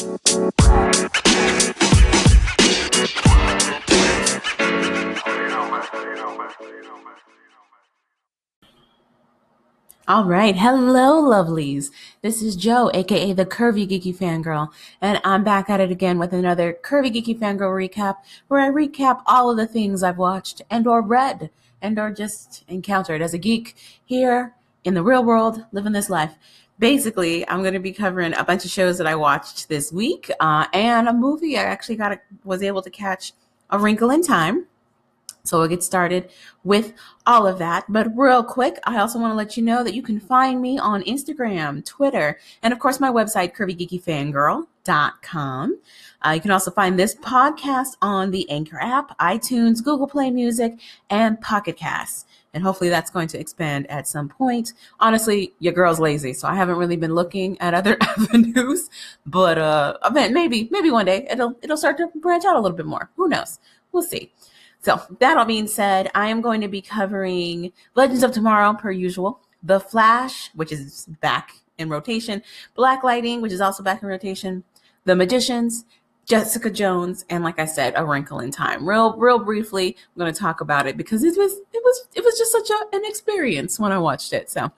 All right. Hello, lovelies. This is Joe, aka the Curvy Geeky Fangirl, and I'm back at it again with another Curvy Geeky Fangirl recap where I recap all of the things I've watched and or read and or just encountered as a geek here in the real world, living this life. Basically, I'm going to be covering a bunch of shows that I watched this week uh, and a movie I actually got a, was able to catch A Wrinkle in Time so we'll get started with all of that. But real quick, I also want to let you know that you can find me on Instagram, Twitter, and of course my website, curvygeekyfangirl.com. Uh, you can also find this podcast on the Anchor app, iTunes, Google Play Music, and Pocket Casts. And hopefully that's going to expand at some point. Honestly, your girl's lazy, so I haven't really been looking at other avenues. But uh, I mean, maybe, maybe one day it'll it'll start to branch out a little bit more. Who knows? We'll see. So, that all being said, I am going to be covering Legends of Tomorrow per usual, The Flash, which is back in rotation, Black Lightning, which is also back in rotation, The Magicians, Jessica Jones, and like I said, A Wrinkle in Time. Real, real briefly, I'm going to talk about it because it was, it was, it was just such a, an experience when I watched it. So,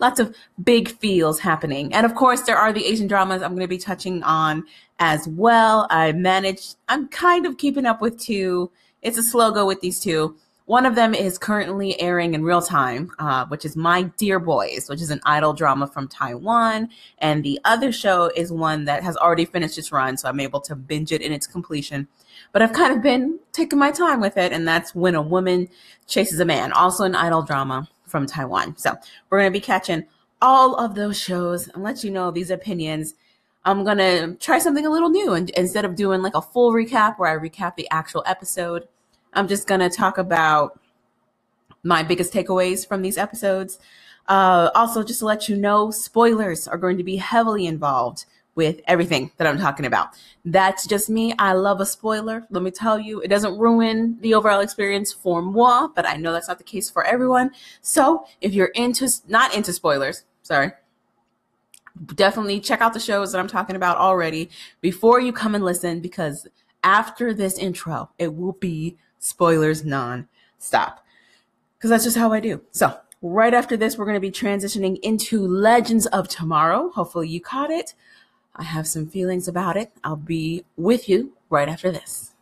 lots of big feels happening, and of course, there are the Asian dramas I'm going to be touching on as well. I managed, I'm kind of keeping up with two it's a slow go with these two. One of them is currently airing in real time, uh, which is My Dear Boys, which is an idol drama from Taiwan. And the other show is one that has already finished its run, so I'm able to binge it in its completion. But I've kind of been taking my time with it, and that's When a Woman Chases a Man, also an idol drama from Taiwan. So we're going to be catching all of those shows and let you know these opinions. I'm going to try something a little new. And instead of doing like a full recap where I recap the actual episode, I'm just going to talk about my biggest takeaways from these episodes. Uh, also, just to let you know, spoilers are going to be heavily involved with everything that I'm talking about. That's just me. I love a spoiler. Let me tell you, it doesn't ruin the overall experience for moi, but I know that's not the case for everyone. So if you're into, not into spoilers, sorry, definitely check out the shows that I'm talking about already before you come and listen because after this intro, it will be spoilers non stop. Because that's just how I do. So, right after this, we're going to be transitioning into Legends of Tomorrow. Hopefully, you caught it. I have some feelings about it. I'll be with you right after this.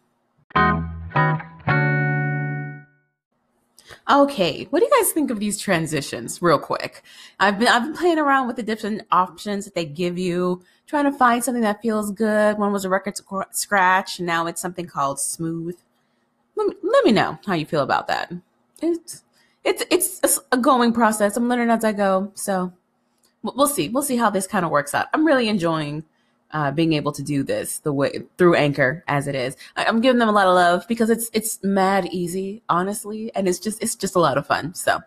Okay, what do you guys think of these transitions? Real quick, I've been I've been playing around with the different options that they give you, trying to find something that feels good. One was a record scratch, now it's something called smooth let me, let me know how you feel about that. It's it's it's a going process. I'm learning as I go, so we'll see. We'll see how this kind of works out. I'm really enjoying uh, being able to do this the way through Anchor as it is. I, am giving them a lot of love because it's it's mad easy, honestly, and it's just it's just a lot of fun. So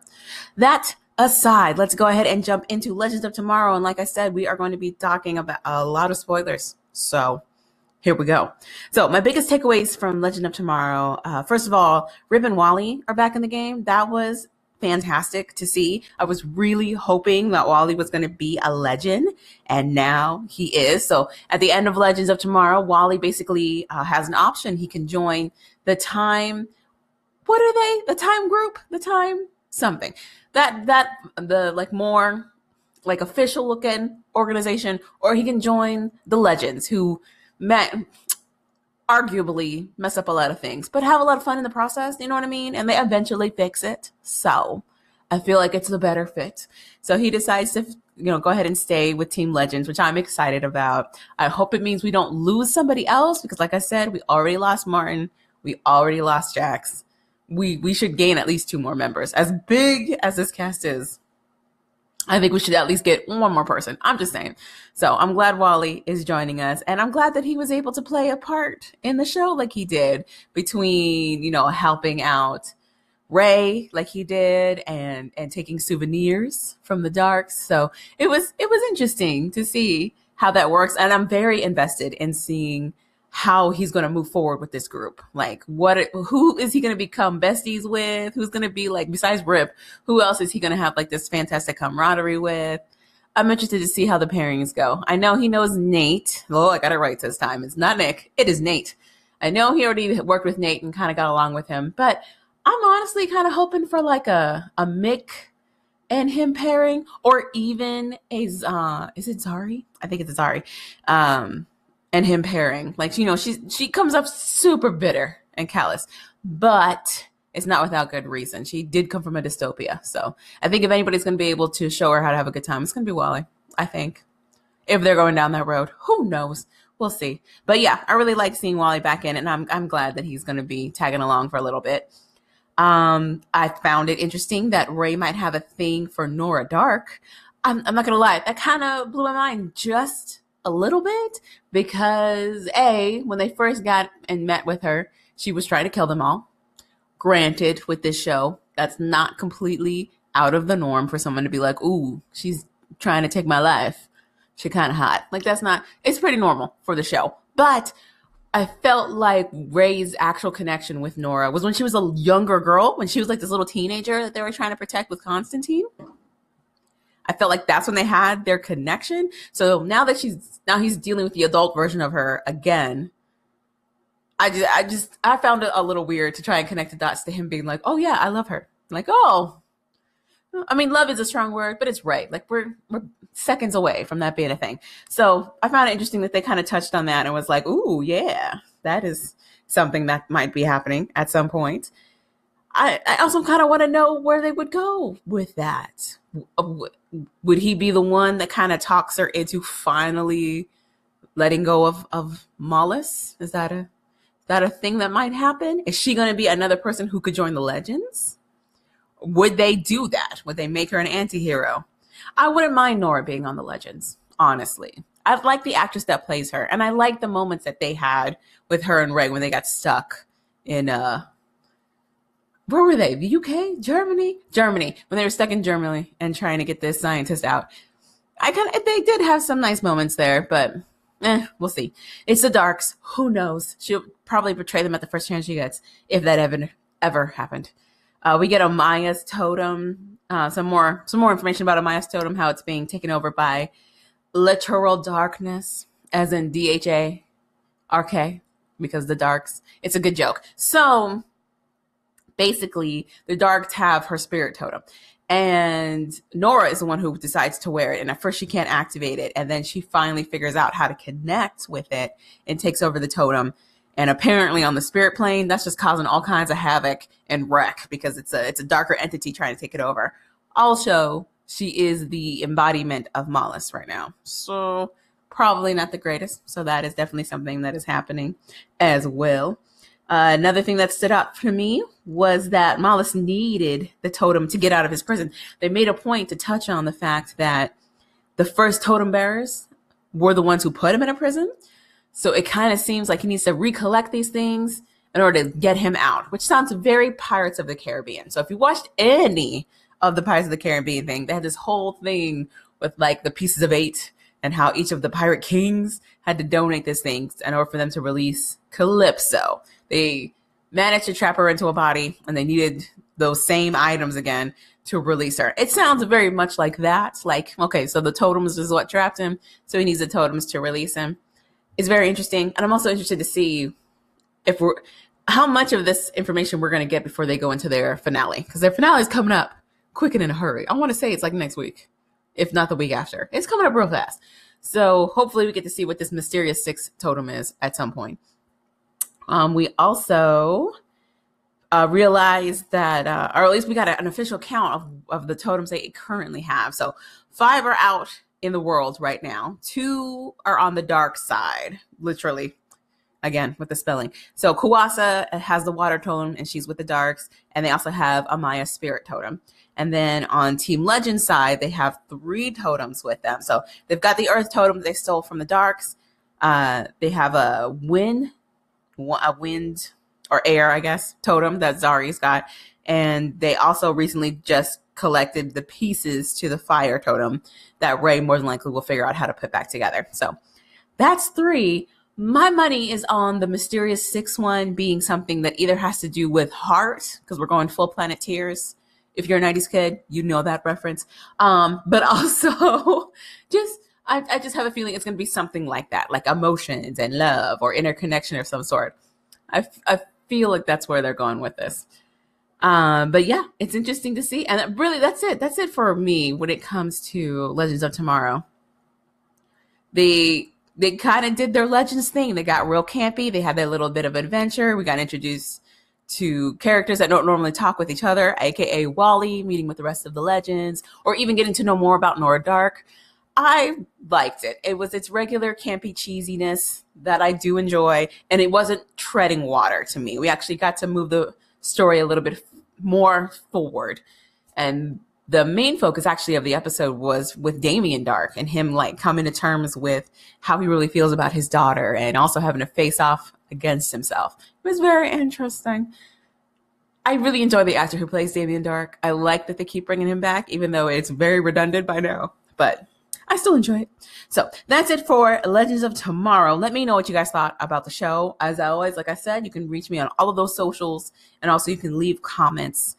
that aside, let's go ahead and jump into Legends of Tomorrow. And like I said, we are going to be talking about a lot of spoilers. So here we go. So my biggest takeaways from Legend of Tomorrow. Uh, first of all, Rip and Wally are back in the game. That was fantastic to see. I was really hoping that Wally was going to be a legend, and now he is. So at the end of Legends of Tomorrow, Wally basically uh, has an option. He can join the time. What are they? The time group? The time something. That that the like more like official looking organization, or he can join the legends who met arguably mess up a lot of things, but have a lot of fun in the process. You know what I mean? And they eventually fix it. So I feel like it's the better fit. So he decides to, you know, go ahead and stay with Team Legends, which I'm excited about. I hope it means we don't lose somebody else because, like I said, we already lost Martin. We already lost Jax. We we should gain at least two more members. As big as this cast is, I think we should at least get one more person. I'm just saying. So I'm glad Wally is joining us, and I'm glad that he was able to play a part in the show like he did between, you know, helping out Ray like he did and and taking souvenirs from the Darhks. So it was it was interesting to see how that works, and I'm very invested in seeing how he's going to move forward with this group. Like, what, who is he going to become besties with? Who's going to be like, besides Rip, who else is he going to have like this fantastic camaraderie with? I'm interested to see how the pairings go. I know he knows Nate. Oh, I got it right this time. It's not Nick. It is Nate. I know he already worked with Nate and kind of got along with him, but I'm honestly kind of hoping for like a a Mick and him pairing, or even a uh, is it Zari? I think it's Zari, um, and him pairing. Like you know, she she comes up super bitter and callous, but it's not without good reason. She did come from a dystopia, so I think if anybody's going to be able to show her how to have a good time, it's going to be Wally. I think if they're going down that road, who knows? We'll see. But yeah, I really like seeing Wally back in, and I'm I'm glad that he's going to be tagging along for a little bit. Um, I found it interesting that Ray might have a thing for Nora Darhk. I'm, I'm not gonna lie, that kind of blew my mind just a little bit because a when they first got and met with her, she was trying to kill them all. Granted, with this show, that's not completely out of the norm for someone to be like, "Ooh, she's trying to take my life." She kind of hot. Like that's not. It's pretty normal for the show, but I felt like Ray's actual connection with Nora was when she was a younger girl, when she was like this little teenager that they were trying to protect with Constantine. I felt like that's when they had their connection. So now that she's now he's dealing with the adult version of her again. I just I just I found it a little weird to try and connect the dots to him being like, "Oh yeah, I love her." Like, "Oh, I mean, love is a strong word, but it's right. Like we're we're seconds away from that being a thing. So I found it interesting that they kind of touched on that and was like, "Ooh, yeah, that is something that might be happening at some point." I, I also kind of want to know where they would go with that. Would he be the one that kind of talks her into finally letting go of of Mallus? Is that a is that a thing that might happen? Is she going to be another person who could join the Legends? would they do that? Would they make her an anti-hero? I wouldn't mind Nora being on the Legends, honestly. I like the actress that plays her, and I like the moments that they had with her and Ray when they got stuck in uh where were they? The UK? Germany? Germany. When they were stuck in Germany and trying to get this scientist out. I kind of they did have some nice moments there, but eh, we'll see. It's the Darhks. Who knows? She'll probably betray them at the first chance she gets, if that ever ever happened. Uh, we get Amaya's totem, uh, some more some more information about Amaya's totem, how it's being taken over by literal darkness, as in D H A R K, because the Darhks. It's a good joke. So basically, the Darhks have her spirit totem. And Nora is the one who decides to wear it. And at first, she can't activate it. And then she finally figures out how to connect with it and takes over the totem and apparently on the spirit plane, that's just causing all kinds of havoc and wreck because it's a it's a darker entity trying to take it over. Also, she is the embodiment of Mallus right now. So probably not the greatest. So that is definitely something that is happening as well. Uh, another thing that stood out for me was that Mallus needed the totem to get out of his prison. They made a point to touch on the fact that the first totem bearers were the ones who put him in a prison. So it kind of seems like he needs to recollect these things in order to get him out, which sounds very Pirates of the Caribbean. So if you watched any of the Pirates of the Caribbean thing, they had this whole thing with like the pieces of eight and how each of the pirate kings had to donate these things in order for them to release Calypso. They managed to trap her into a body and they needed those same items again to release her. It sounds very much like that. Like, okay, so the totems is what trapped him, so he needs the totems to release him It's very interesting. And I'm also interested to see if we're how much of this information we're to get before they go into their finale because their finale is coming up quick and in a hurry. I want to say it's like next week, if not the week after. It's coming up real fast. So hopefully we get to see what this mysterious six totem is at some point. Um, we also uh, realized that, uh, or at least we got an official count of, of the totems they currently have. So five are out in the world right now. Two are on the dark side, literally. Again, with the spelling. So Kuasa has the water totem and she's with the Darhks. And they also have Amaya spirit totem. And then on Team Legend side, they have three totems with them. So they've got the earth totem they stole from the Darhks. Uh, they have a wind, a wind or air, I guess, totem that Zari's got. And they also recently just collected the pieces to the fire totem that Ray more than likely will figure out how to put back together. So that's three. My money is on the mysterious six one being something that either has to do with heart, because we're going full Planeteers If you're a 90s kid, you know that reference. Um, but also just I, I just have a feeling it's going to be something like that, like emotions and love or interconnection of some sort. I, I feel like that's where they're going with this. Um, but yeah, it's interesting to see. And really, that's it. That's it for me when it comes to Legends of Tomorrow. They they kind of did their Legends thing. They got real campy. They had their little bit of adventure. We got introduced to characters that don't normally talk with each other, aka Wally meeting with the rest of the Legends, or even getting to know more about Nora Darhk. I liked it. It was its regular campy cheesiness that I do enjoy, and it wasn't treading water to me. We actually got to move the story a little bit more forward. And the main focus actually of the episode was with Damien Darhk and him like coming to terms with how he really feels about his daughter and also having to face off against himself. It was very interesting. I really enjoy the actor who plays Damien Darhk. I like that they keep bringing him back, even though it's very redundant by now. But I still enjoy it. So that's it for Legends of Tomorrow. Let me know what you guys thought about the show. As always, like I said, you can reach me on all of those socials, and also you can leave comments.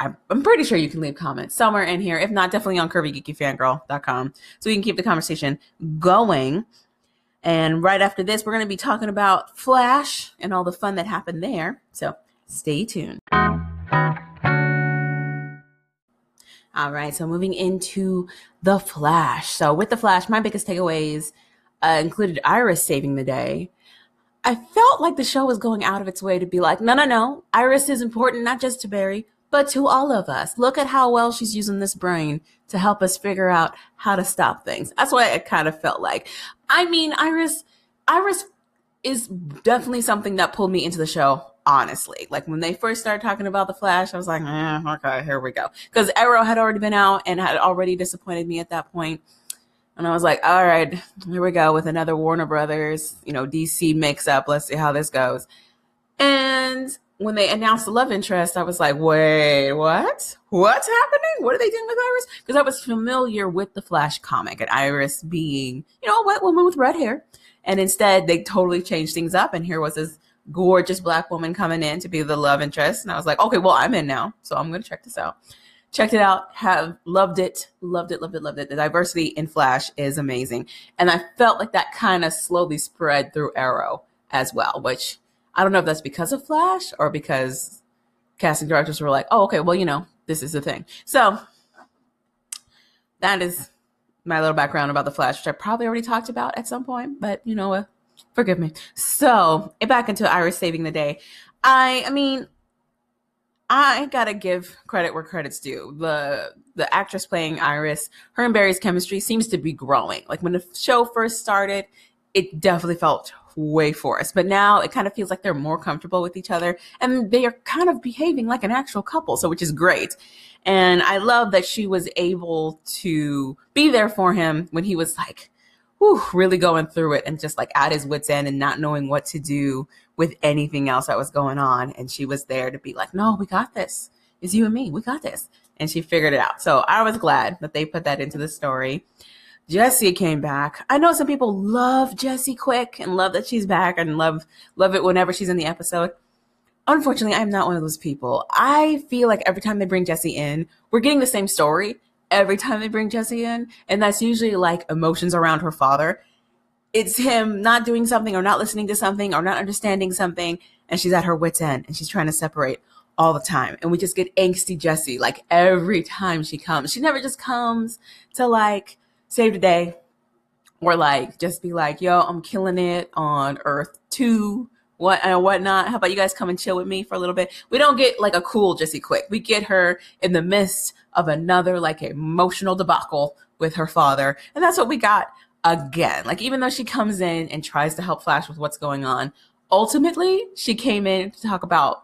I'm, pretty sure you can leave comments somewhere in here. If not, definitely on curvygeekyfangirl.com. So we can keep the conversation going. And right after this, we're going to be talking about Flash and all the fun that happened there. So stay tuned. All right, so moving into the Flash. So with the Flash, my biggest takeaways uh, included Iris saving the day. I felt like the show was going out of its way to be like, no, no, no, Iris is important not just to Barry, but to all of us. Look at how well she's using this brain to help us figure out how to stop things. That's what it kind of felt like. I mean, Iris, Iris is definitely something that pulled me into the show honestly. Like when they first started talking about the Flash, I was like, eh, okay, here we go. Because Arrow had already been out and had already disappointed me at that point. And I was like, all right, here we go with another Warner Brothers, you know, DC mix up. Let's see how this goes. And when they announced the love interest, I was like, wait, what? What's happening? What are they doing with Iris? Because I was familiar with the Flash comic and Iris being, you know, a white woman with red hair. And instead, they totally changed things up. And here was this gorgeous black woman coming in to be the love interest. And I was like, okay, well, I'm in now. So I'm going to check this out. Checked it out, have loved it, loved it, loved it, loved it. The diversity in Flash is amazing. And I felt like that kind of slowly spread through Arrow as well, which I don't know if that's because of Flash or because casting directors were like, oh, okay, well, you know, this is the thing. So that is my little background about the Flash, which I probably already talked about at some point, but you know, uh, forgive me. So back into Iris saving the day. I, I mean, I gotta give credit where credit's due. The the actress playing Iris, her and Barry's chemistry seems to be growing. Like when the show first started, it definitely felt way forced, but now it kind of feels like they're more comfortable with each other, and they are kind of behaving like an actual couple. So which is great. And I love that she was able to be there for him when he was like whew, really going through it and just like at his wits end and not knowing what to do with anything else that was going on. And she was there to be like, no, we got this. It's you and me. We got this. And she figured it out. So I was glad that they put that into the story. Jesse came back. I know some people love Jesse Quick and love that she's back and love love it whenever she's in the episode. Unfortunately, I'm not one of those people. I feel like every time they bring Jesse in, we're getting the same story every time they bring Jesse in, and that's usually like emotions around her father. It's him not doing something or not listening to something or not understanding something, and she's at her wits' end and she's trying to separate all the time. And we just get angsty Jesse like every time she comes. She never just comes to like save the day or like just be like, yo, I'm killing it on Earth 2 what and whatnot. How about you guys come and chill with me for a little bit? We don't get like a cool Jesse Quick. We get her in the midst of another like emotional debacle with her father, and that's what we got again. Like even though she comes in and tries to help Flash with what's going on, ultimately she came in to talk about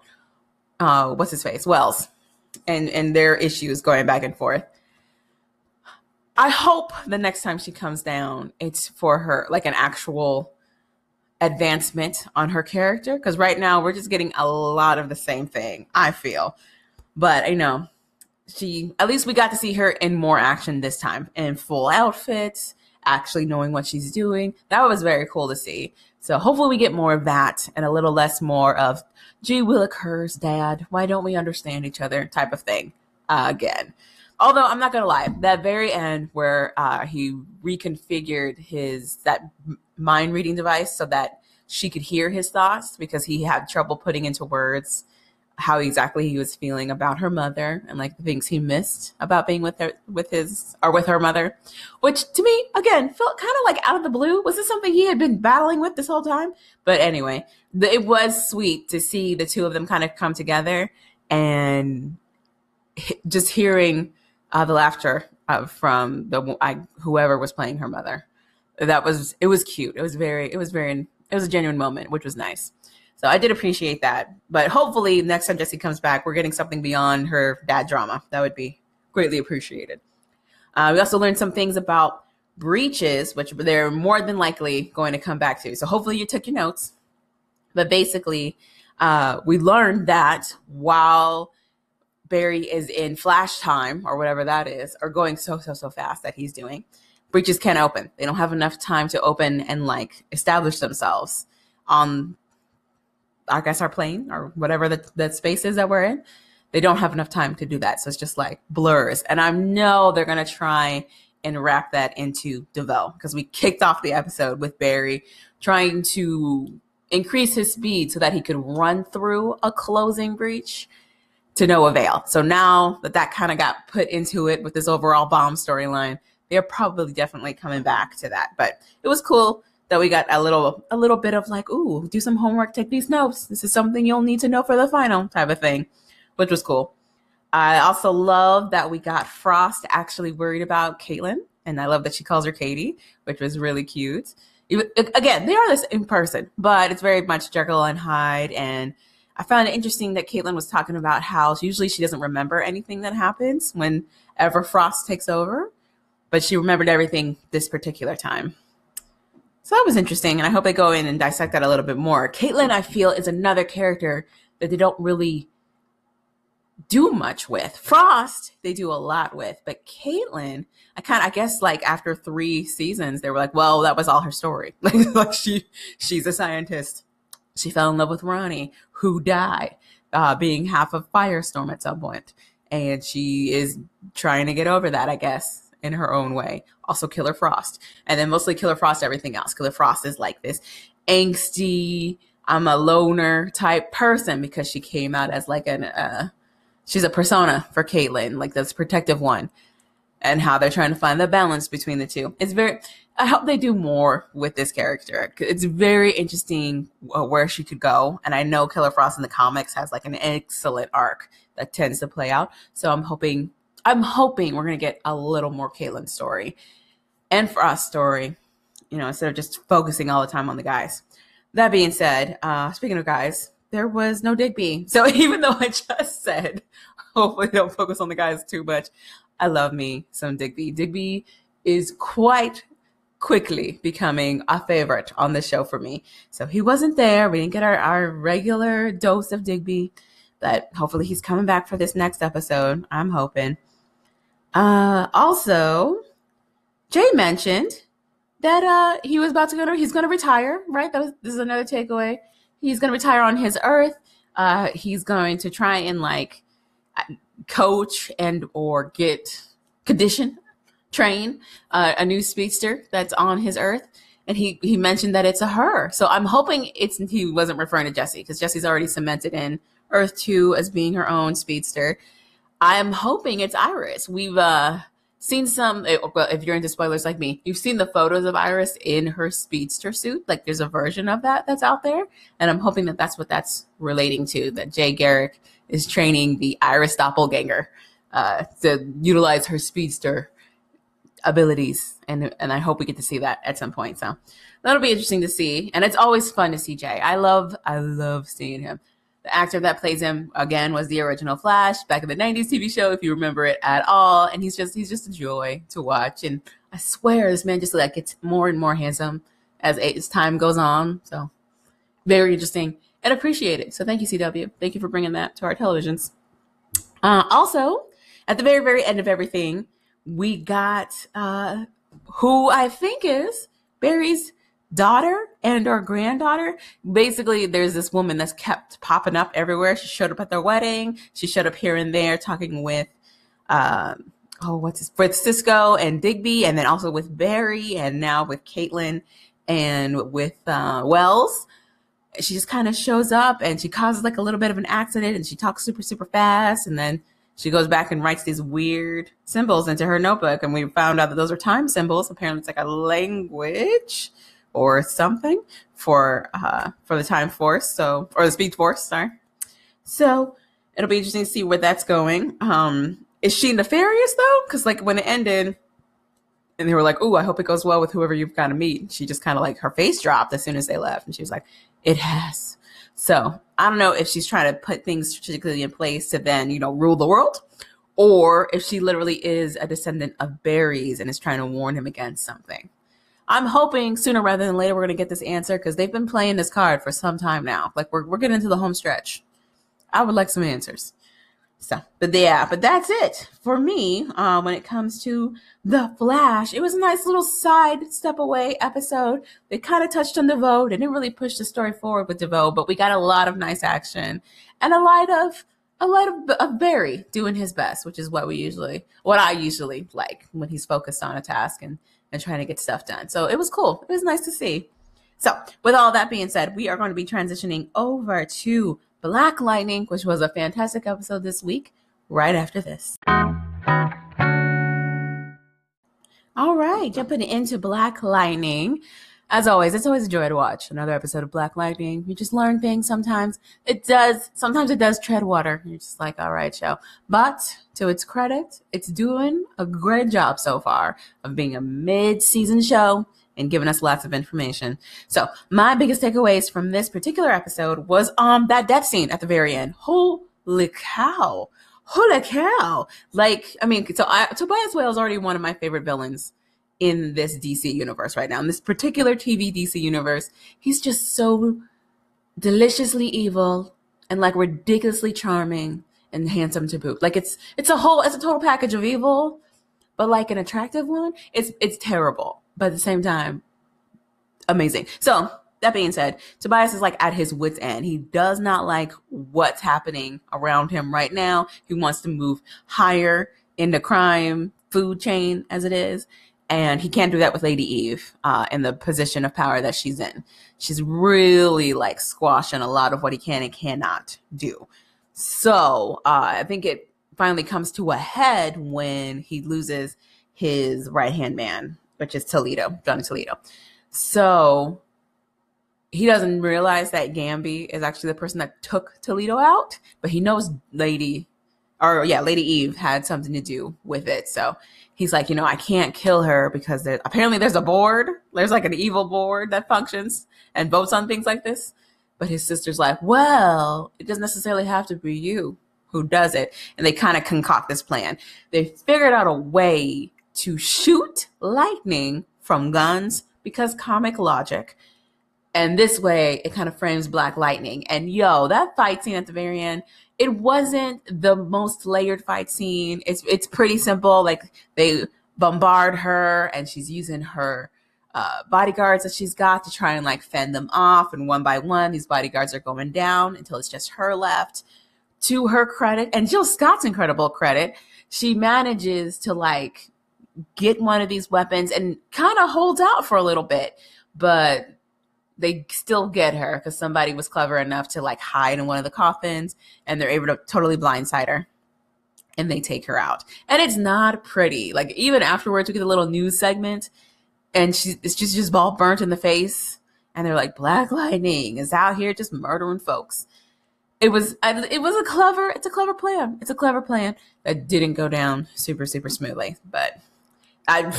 uh, what's his face, Wells, and and their issues going back and forth. I hope the next time she comes down, it's for her like an actual advancement on her character because right now we're just getting a lot of the same thing i feel. But i know she at least we got to see her in more action this time in full outfits actually knowing what she's doing. That was very cool to see. So hopefully we get more of that and a little less more of gee willikers dad why don't we understand each other? type of thing uh, again. Although I'm not gonna lie, that very end where uh, he reconfigured his that mind reading device so that she could hear his thoughts because he had trouble putting into words how exactly he was feeling about her mother and like the things he missed about being with her with his or with her mother which to me again felt kind of like out of the blue. Was this something he had been battling with this whole time? But anyway the, it was sweet to see the two of them kind of come together and just hearing uh, the laughter uh, from the I, whoever was playing her mother that was it was cute it was very it was very it was a genuine moment which was nice so I did appreciate that. But hopefully, next time Jesse comes back, we're getting something beyond her dad drama. That would be greatly appreciated. Uh, we also learned some things about breaches, which they're more than likely going to come back to. So hopefully, you took your notes. But basically, uh, we learned that while Barry is in flash time or whatever that is, or going so, so, so fast that he's doing, breaches can't open. They don't have enough time to open and like establish themselves on I guess our plane or whatever the space is that we're in, they don't have enough time to do that. So it's just like blurs. And I know they're going to try and wrap that into DeVoe because we kicked off the episode with Barry trying to increase his speed so that he could run through a closing breach to no avail. So now that that kind of got put into it with this overall bomb storyline, they're probably definitely coming back to that. But it was cool that we got a little a little bit of like, ooh, do some homework, take these notes. This is something you'll need to know for the final type of thing, which was cool. I also love that we got Frost actually worried about Caitlin, and I love that she calls her Katie, which was really cute. Again, they are this in person, but it's very much Jekyll and Hyde. And I found it interesting that Caitlin was talking about how usually she doesn't remember anything that happens whenever Frost takes over, but she remembered everything this particular time. So that was interesting, and I hope they go in and dissect that a little bit more. Caitlin, I feel, is another character that they don't really do much with. Frost, they do a lot with, but Caitlin, I kind of, I guess, like after three seasons, they were like, well, that was all her story. Like, like she, she's a scientist. She fell in love with Ronnie, who died, uh, being half of Firestorm at some point, and she is trying to get over that, I guess in her own way. Also, Killer Frost. And then mostly Killer Frost, everything else. Killer Frost is like this angsty, I'm a loner type person because she came out as like an, uh, she's a persona for Caitlin, like this protective one, and how they're trying to find the balance between the two. It's very, I hope they do more with this character. It's very interesting uh, where she could go. And I know Killer Frost in the comics has like an excellent arc that tends to play out. So I'm hoping I'm hoping we're going to get a little more Caitlin story and Frost story, you know, instead of just focusing all the time on the guys. That being said, uh, speaking of guys, there was no Digby. So even though I just said, hopefully don't focus on the guys too much, I love me some Digby. Digby is quite quickly becoming a favorite on the show for me. So he wasn't there. We didn't get our, our regular dose of Digby, but hopefully he's coming back for this next episode. I'm hoping. Uh, also, Jay mentioned that uh, he was about to go to, he's going to retire, right? Was, this is another takeaway. He's going to retire on his earth. Uh, he's going to try and like coach and or get condition train uh, a new speedster that's on his earth and he he mentioned that it's a her so i'm hoping it's he wasn't referring to Jesse because Jesse's already cemented in earth 2 as being her own speedster I'm hoping it's Iris. We've uh, seen some, eh, well, if you're into spoilers like me, you've seen the photos of Iris in her speedster suit. Like there's a version of that that's out there. And I'm hoping that that's what that's relating to, that Jay Garrick is training the Iris doppelganger uh, to utilize her speedster abilities. And, and I hope we get to see that at some point. So that'll be interesting to see. And it's always fun to see Jay. I love, I love seeing him. The actor that plays him again was the original Flash back in the '90s TV show, if you remember it at all. And he's just he's just a joy to watch. And I swear, this man just like gets more and more handsome as, as time goes on. So very interesting and appreciate it. So thank you, CW. Thank you for bringing that to our televisions. Uh, also, at the very very end of everything, we got uh, who I think is Barry's daughter and or granddaughter. Basically, there's this woman that's kept popping up everywhere. She showed up at their wedding. She showed up here and there talking with um, oh, what's his, with Cisco and Digby, and then also with Barry, and now with Caitlin and with uh, Wells. She just kind of shows up and she causes like a little bit of an accident and she talks super, super fast. And then she goes back and writes these weird symbols into her notebook. And we found out that those are time symbols. Apparently, it's like a language or something for uh, for the time force. So, or the speed force, sorry. So it'll be interesting to see where that's going. Um, is she nefarious though? Because like when it ended, and they were like, "Oh, I hope it goes well with whoever you've got to meet." She just kind of like her face dropped as soon as they left, and she was like, "It has." So I don't know if she's trying to put things strategically in place to then you know rule the world, or if she literally is a descendant of Barry's and is trying to warn him against something. I'm hoping sooner rather than later we're gonna get this answer because they've been playing this card for some time now. Like we're we're getting into the home stretch. I would like some answers. So, but yeah, but that's it for me uh, when it comes to The Flash. It was a nice little side step away episode. They kind of touched on DeVoe. They didn't really push the story forward with DeVoe, but we got a lot of nice action and a lot of a lot of, of Barry doing his best, which is what we usually, what I usually like when he's focused on a task and and trying to get stuff done. So it was cool. It was nice to see. So, with all that being said, we are going to be transitioning over to Black Lightning, which was a fantastic episode this week, right after this. All right, jumping into Black Lightning. As always, it's always a joy to watch another episode of Black Lightning. You just learn things sometimes. It does, sometimes it does tread water. You're just like, all right, show. But to its credit, it's doing a great job so far of being a mid season show and giving us lots of information. So my biggest takeaways from this particular episode was um that death scene at the very end. Holy cow. Holy cow. Like, I mean, so I, Tobias Whale is already one of my favorite villains in this DC universe right now. In this particular TV DC universe, he's just so deliciously evil and like ridiculously charming and handsome to boot. Like it's it's a whole it's a total package of evil, but like an attractive one. It's it's terrible but at the same time, amazing. So that being said, Tobias is like at his wits' end. He does not like what's happening around him right now. He wants to move higher in the crime food chain as it is. And he can't do that with Lady Eve uh, in the position of power that she's in. She's really like squashing a lot of what he can and cannot do. So uh, I think it finally comes to a head when he loses his right hand man which is Toledo, Johnny Toledo. So he doesn't realize that Gambi is actually the person that took Toledo out, but he knows Lady, or yeah, Lady Eve had something to do with it. So he's like, you know, I can't kill her because there, apparently there's a board. There's like an evil board that functions and votes on things like this. But his sister's like, well, it doesn't necessarily have to be you who does it. And they kind of concoct this plan. They figured out a way to shoot lightning from guns because comic logic. And this way, it kind of frames Black Lightning. And yo, that fight scene at the very end, it wasn't the most layered fight scene. It's it's pretty simple. Like they bombard her, and she's using her uh, bodyguards that she's got to try and like fend them off. And one by one, these bodyguards are going down until it's just her left. To her credit, and Jill Scott's incredible credit, she manages to like get one of these weapons and kind of holds out for a little bit, but they still get her because somebody was clever enough to like hide in one of the coffins and they're able to totally blindside her and they take her out. And it's not pretty. Like even afterwards, we get a little news segment and she's just just all burnt in the face. And they're like, Black Lightning is out here just murdering folks. It was it was a clever it's a clever plan. It's a clever plan that didn't go down super super smoothly, but I,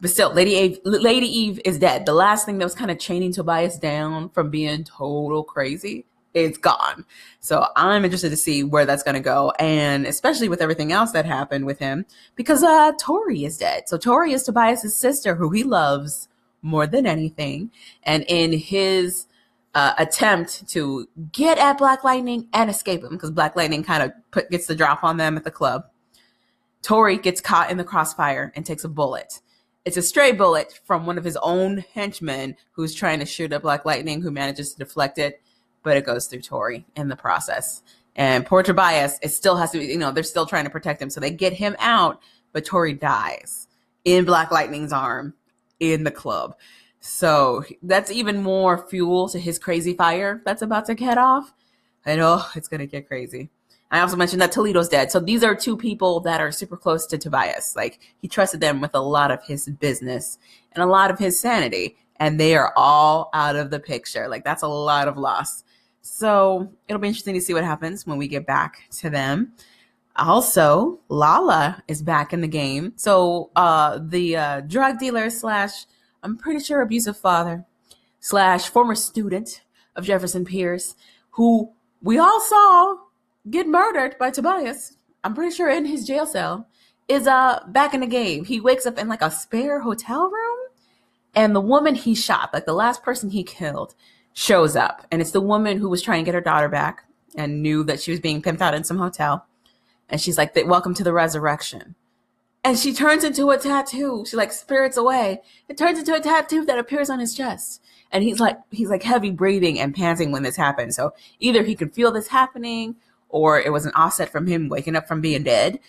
but still, Lady Eve, Lady Eve is dead. The last thing that was kind of chaining Tobias down from being total crazy is gone. So I'm interested to see where that's going to go, and especially with everything else that happened with him, because uh, Tori is dead. So Tori is Tobias's sister, who he loves more than anything, and in his uh, attempt to get at Black Lightning and escape him, because Black Lightning kind of gets the drop on them at the club Tori gets caught in the crossfire and takes a bullet. It's a stray bullet from one of his own henchmen who's trying to shoot at Black Lightning, who manages to deflect it, but it goes through Tori in the process. And poor Tobias, it still has to be, you know, they're still trying to protect him. So they get him out, but Tori dies in Black Lightning's arm in the club. So that's even more fuel to his crazy fire that's about to get off. And oh, it's going to get crazy. I also mentioned that Toledo's dead. So these are two people that are super close to Tobias. Like he trusted them with a lot of his business and a lot of his sanity. And they are all out of the picture. Like that's a lot of loss. So it'll be interesting to see what happens when we get back to them. Also, Lala is back in the game. So uh, the uh, drug dealer slash, I'm pretty sure abusive father slash former student of Jefferson Pierce, who we all saw get murdered by Tobias. I'm pretty sure in his jail cell is uh back in the game. He wakes up in like a spare hotel room, and the woman he shot, like the last person he killed, shows up, and it's the woman who was trying to get her daughter back and knew that she was being pimped out in some hotel, and she's like, "Welcome to the resurrection." And she turns into a tattoo. She like spirits away. It turns into a tattoo that appears on his chest and he's like he's like heavy breathing and panting when this happens so either he could feel this happening or it was an offset from him waking up from being dead.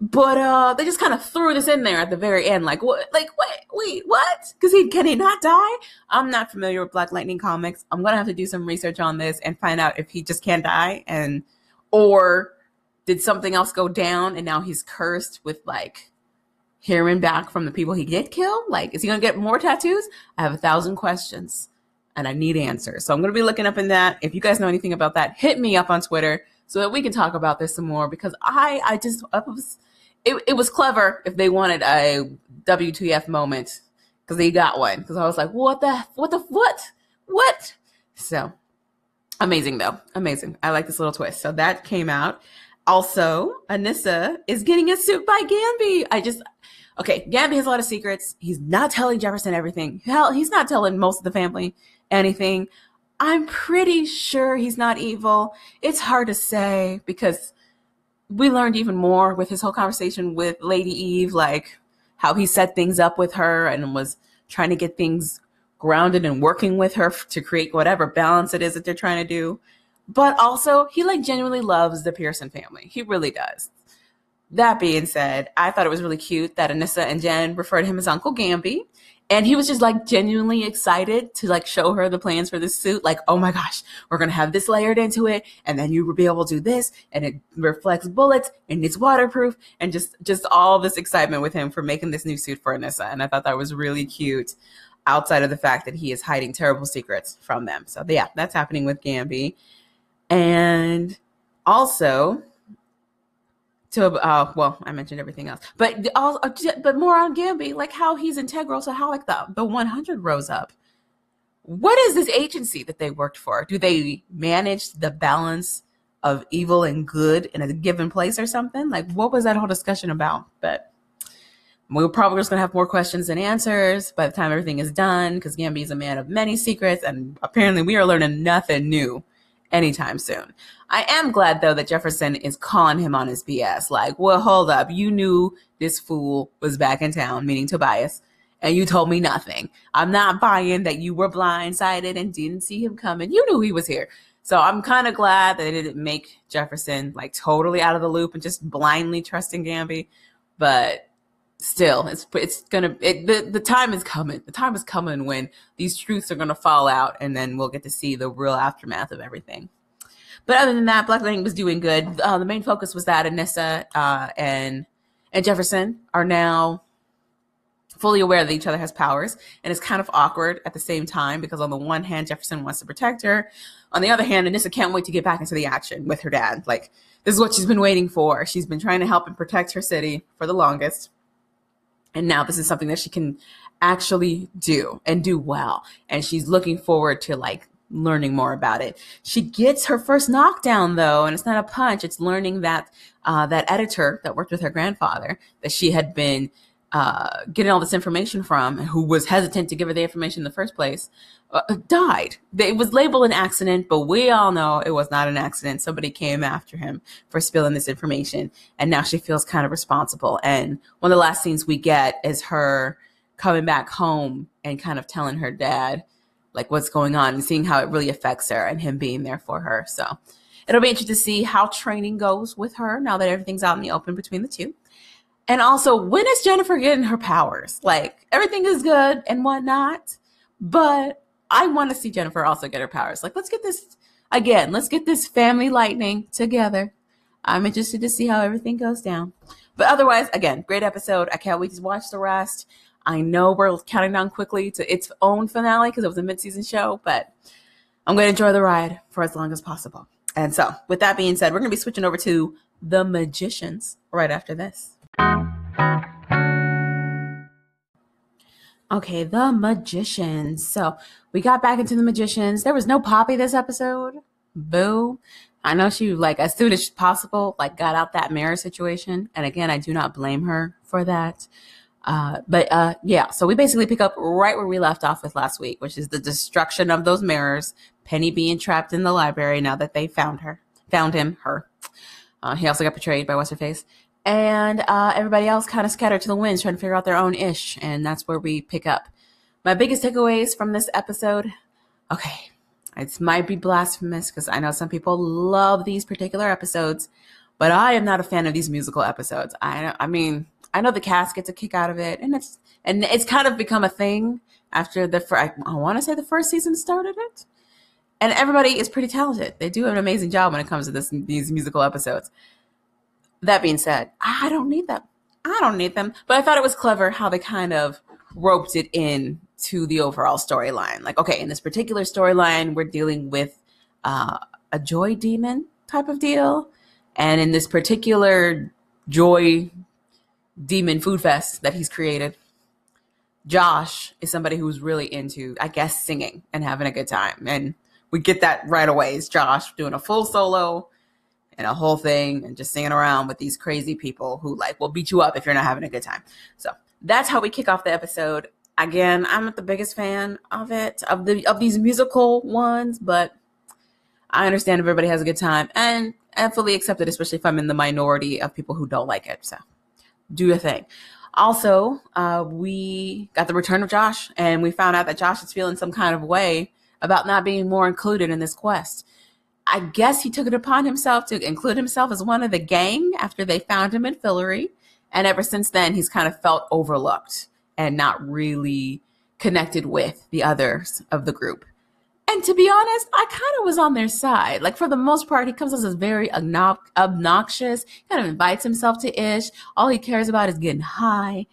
But uh, they just kind of threw this in there at the very end, like what? Like wait, wait, what? Because he can he not die? I'm not familiar with Black Lightning comics. I'm gonna have to do some research on this and find out if he just can't die, and or did something else go down and now he's cursed with like hearing back from the people he did kill? Like, is he gonna get more tattoos? I have a thousand questions and I need answers. So I'm gonna be looking up in that. If you guys know anything about that, hit me up on Twitter so that we can talk about this some more because I I just I was it, it was clever if they wanted a WTF moment because they got one. Because I was like what the what the what? What? So amazing though. Amazing. I like this little twist. So that came out. Also Anissa is getting a suit by Gambi I just okay Gambi has a lot of secrets. He's not telling Jefferson everything. Hell he's not telling most of the family anything I'm pretty sure he's not evil. It's hard to say because we learned even more with his whole conversation with Lady Eve, like how he set things up with her and was trying to get things grounded and working with her to create whatever balance it is that they're trying to do. But also, he like genuinely loves the Pearson family. He really does. That being said, I thought it was really cute that Anissa and Jen referred to him as Uncle Gambi and he was just like genuinely excited to like show her the plans for this suit. Like oh my gosh we're gonna have this layered into it and then you will be able to do this and it reflects bullets and it's waterproof and just just all this excitement with him for making this new suit for anissa. And i thought that was really cute outside of the fact that he is hiding terrible secrets from them. So yeah that's happening with gambi and also to uh well i mentioned everything else. But all uh, but more on gambi like how he's integral to how like the the 100 rose up. What is this agency that they worked for? Do they manage the balance of evil and good in a given place or something? Like what was that whole discussion about? But we're probably just to have more questions than answers by the time everything is done because gambi is a man of many secrets and apparently we are learning nothing new anytime soon. I am glad though that Jefferson is calling him on his BS. Like, well, hold up. You knew this fool was back in town, meaning Tobias, and you told me nothing. I'm not buying that you were blindsided and didn't see him coming. You knew he was here. So I'm kind of glad that it didn't make Jefferson like totally out of the loop and just blindly trusting Gambi. But still it's it's gonna it, the the time is coming. The time is coming when these truths are gonna fall out and then we'll get to see the real aftermath of everything. But other than that black lightning was doing good. Uh, the main focus was that anissa uh, and and jefferson are now fully aware that each other has powers and it's kind of awkward at the same time because on the one hand jefferson wants to protect her. On the other hand anissa can't wait to get back into the action with her dad. Like this is what she's been waiting for. She's been trying to help and protect her city for the longest and now this is something that she can actually do and do well. And she's looking forward to like learning more about it. She gets her first knockdown though, and it's not a punch. It's learning that uh, that editor that worked with her grandfather that she had been uh, getting all this information from, who was hesitant to give her the information in the first place, uh, died. It was labeled an accident, but we all know it was not an accident. Somebody came after him for spilling this information, and now she feels kind of responsible. And one of the last scenes we get is her coming back home and kind of telling her dad like what's going on and seeing how it really affects her and him being there for her. So it'll be interesting to see how training goes with her now that everything's out in the open between the two. And also, when is Jennifer getting her powers? Like, everything is good and whatnot, but I want to see Jennifer also get her powers. Like, let's get this again, let's get this family lightning together. I'm interested to see how everything goes down. But otherwise, again, great episode. I can't wait to watch the rest. I know we're counting down quickly to its own finale because it was a mid-season show, but I'm going to enjoy the ride for as long as possible. And so, with that being said, we're going to be switching over to The Magicians right after this. Okay, The Magicians. So, we got back into The Magicians. There was no Poppy this episode. Boo. I know she like as soon as possible like got out that mirror situation, and again, I do not blame her for that. Uh, but uh, yeah, so we basically pick up right where we left off with last week, which is the destruction of those mirrors. Penny being trapped in the library now that they found her, found him, her. Uh, he also got betrayed by what's her face, and uh, everybody else kind of scattered to the winds trying to figure out their own ish, and that's where we pick up. My biggest takeaways from this episode. Okay, it might be blasphemous because I know some people love these particular episodes, but I am not a fan of these musical episodes. I I mean, I know the cast gets a kick out of it, and it's and it's kind of become a thing after the first. I, I want to say the first season started it, and everybody is pretty talented. They do an amazing job when it comes to this these musical episodes. That being said, I don't need them. I don't need them, but I thought it was clever how they kind of roped it in to the overall storyline. Like, okay, in this particular storyline, we're dealing with uh, a joy demon type of deal. And in this particular joy demon food fest that he's created, Josh is somebody who's really into, I guess, singing and having a good time. And we get that right away. It's Josh doing a full solo and a whole thing and just singing around with these crazy people who like will beat you up if you're not having a good time. So that's how we kick off the episode again, I'm not the biggest fan of it, of the of these musical ones, but I understand everybody has a good time and I fully accept it, especially if I'm in the minority of people who don't like it. So do your thing. Also, uh, we got the return of Josh, and we found out that Josh is feeling some kind of way about not being more included in this quest. I guess he took it upon himself to include himself as one of the gang after they found him in Fillory. And ever since then, he's kind of felt overlooked and not really connected with the others of the group. And to be honest, I kind of was on their side. Like for the most part, he comes as very obnoxious, kind of invites himself to Ish. All he cares about is getting high.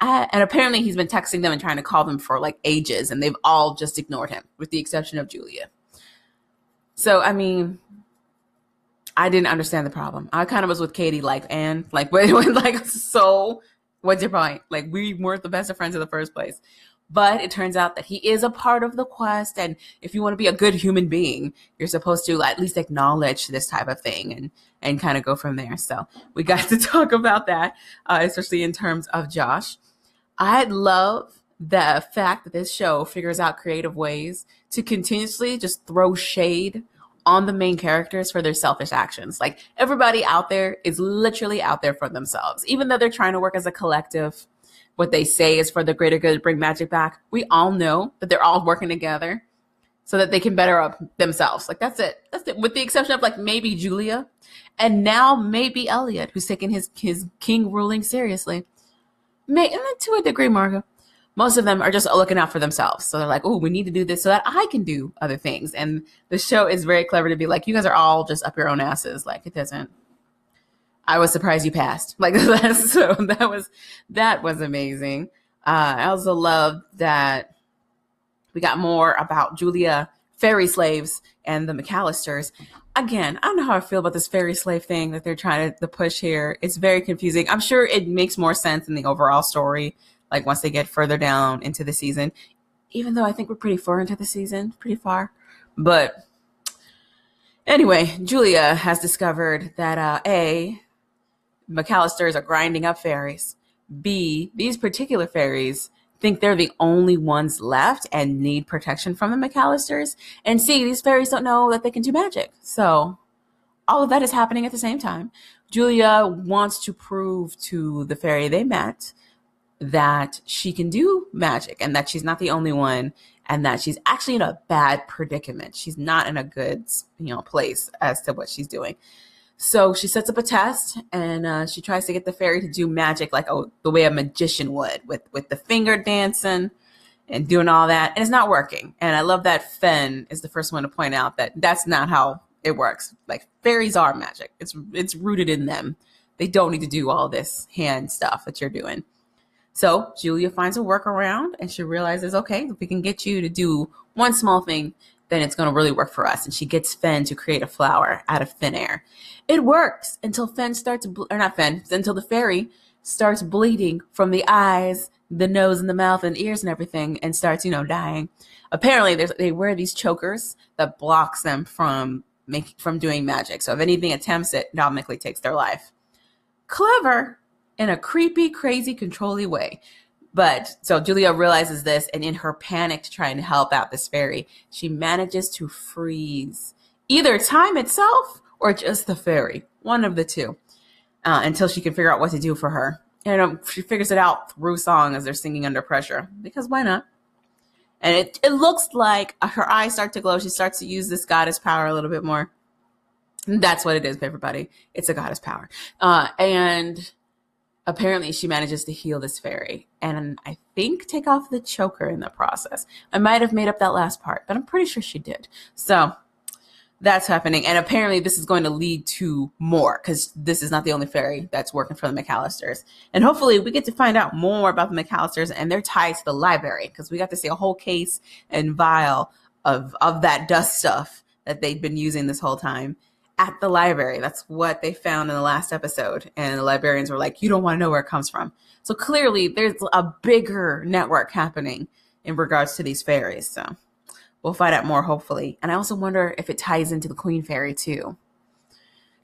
and apparently he's been texting them and trying to call them for like ages, and they've all just ignored him, with the exception of Julia. So, I mean, I didn't understand the problem. I kind of was with Kady, like, and like, when, like, so What's your point? Like we weren't the best of friends in the first place. But it turns out that he is a part of the quest. And if you want to be a good human being, you're supposed to at least acknowledge this type of thing and, and kind of go from there. So we got to talk about that, uh, especially in terms of Josh. I love the fact that this show figures out creative ways to continuously just throw shade on the main characters for their selfish actions. Like everybody out there is literally out there for themselves. Even though they're trying to work as a collective, what they say is for the greater good to bring magic back. We all know that they're all working together so that they can better up themselves. Like that's it. That's it. With the exception of like maybe Julia and now maybe Eliot, who's taking his his king ruling seriously. May to a degree, Margo most of them are just looking out for themselves. So they're like, oh, we need to do this so that I can do other things. And the show is very clever to be like, you guys are all just up your own asses. Like it doesn't. I was surprised you passed. Like so that was that was amazing. Uh, I also love that we got more about Julia fairy slaves and the McAllisters. Again, I don't know how I feel about this fairy slave thing that they're trying to, to push here. It's very confusing. I'm sure it makes more sense in the overall story like once they get further down into the season. Even though I think we're pretty far into the season, pretty far. But anyway, Julia has discovered that uh, A, McAllisters are grinding up fairies. B, these particular fairies think they're the only ones left and need protection from the McAllisters. And C, these fairies don't know that they can do magic. So all of that is happening at the same time. Julia wants to prove to the fairy they met that she can do magic and that she's not the only one and that she's actually in a bad predicament. She's not in a good, you know, place as to what she's doing. So she sets up a test and uh, she tries to get the fairy to do magic like oh, the way a magician would with with the finger dancing and doing all that. And it's not working. And I love that Fen is the first one to point out that that's not how it works. Like fairies are magic. It's it's rooted in them. They don't need to do all this hand stuff that you're doing. So Julia finds a workaround and she realizes, okay, if we can get you to do one small thing, then it's going to really work for us. And she gets Fen to create a flower out of thin air. It works until Fen starts, or not Fen, until the fairy starts bleeding from the eyes, the nose, and the mouth, and ears, and everything, and starts, you know, dying. Apparently, they wear these chokers that blocks them from make, from doing magic. So if anything attempts it, it takes their life. Clever in a creepy, crazy, controlly way. But so Julia realizes this, and in her panic to trying to help out this fairy, she manages to freeze either time itself or just the fairy, one of the two, uh, until she can figure out what to do for her. And um, she figures it out through song as they're singing under pressure, because why not? And it, it looks like her eyes start to glow. She starts to use this goddess power a little bit more. That's what it is, everybody. It's a goddess power. Uh, and apparently she manages to heal this fairy and I think take off the choker in the process. I might have made up that last part, but I'm pretty sure she did. So that's happening. And apparently this is going to lead to more because this is not the only fairy that's working for the McAllisters. And hopefully we get to find out more about the McAllisters and their ties to the library because we got to see a whole case and vial of, of that dust stuff that they've been using this whole time at the library. That's what they found in the last episode. And the librarians were like, you don't want to know where it comes from. So clearly there's a bigger network happening in regards to these fairies. So we'll find out more, hopefully. And I also wonder if it ties into the Queen Fairy too.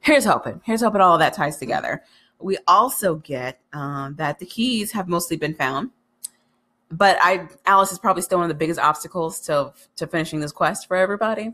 Here's hoping. Here's hoping all of that ties together. We also get um, that the keys have mostly been found. But I Alice is probably still one of the biggest obstacles to to finishing this quest for everybody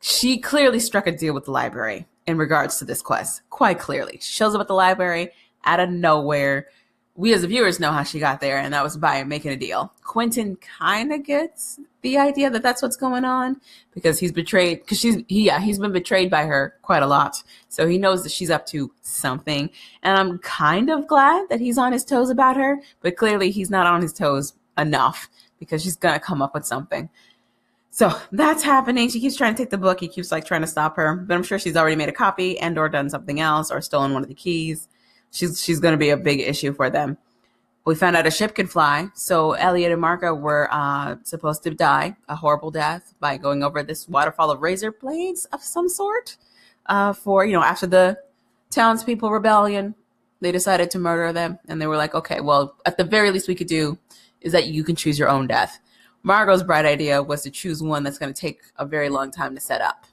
she clearly struck a deal with the library in regards to this quest. Quite clearly. She shows up at the library out of nowhere. We as the viewers know how she got there, and that was by making a deal. Quentin kind of gets the idea that that's what's going on because he's betrayed. Because she's he, yeah, he's been betrayed by her quite a lot, so he knows that she's up to something. And I'm kind of glad that he's on his toes about her, but clearly he's not on his toes enough because she's gonna come up with something. So that's happening. She keeps trying to take the book. He keeps like trying to stop her, but I'm sure she's already made a copy and or done something else or stolen one of the keys. She's she's going to be a big issue for them. We found out a ship can fly, so Eliot and Margo were uh, supposed to die a horrible death by going over this waterfall of razor blades of some sort. Uh, for you know, after the townspeople rebellion, they decided to murder them, and they were like, okay, well, at the very least we could do is that you can choose your own death. Margo's bright idea was to choose one that's going to take a very long time to set up.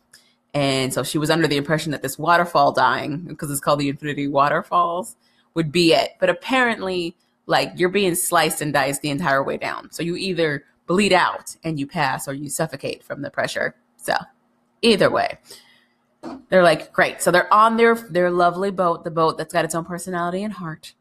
And so she was under the impression that this waterfall dying, because it's called the Infinity Waterfalls, would be it. But apparently, like you're being sliced and diced the entire way down. So you either bleed out and you pass or you suffocate from the pressure. So either way. They're like, great. So they're on their their lovely boat, the boat that's got its own personality and heart.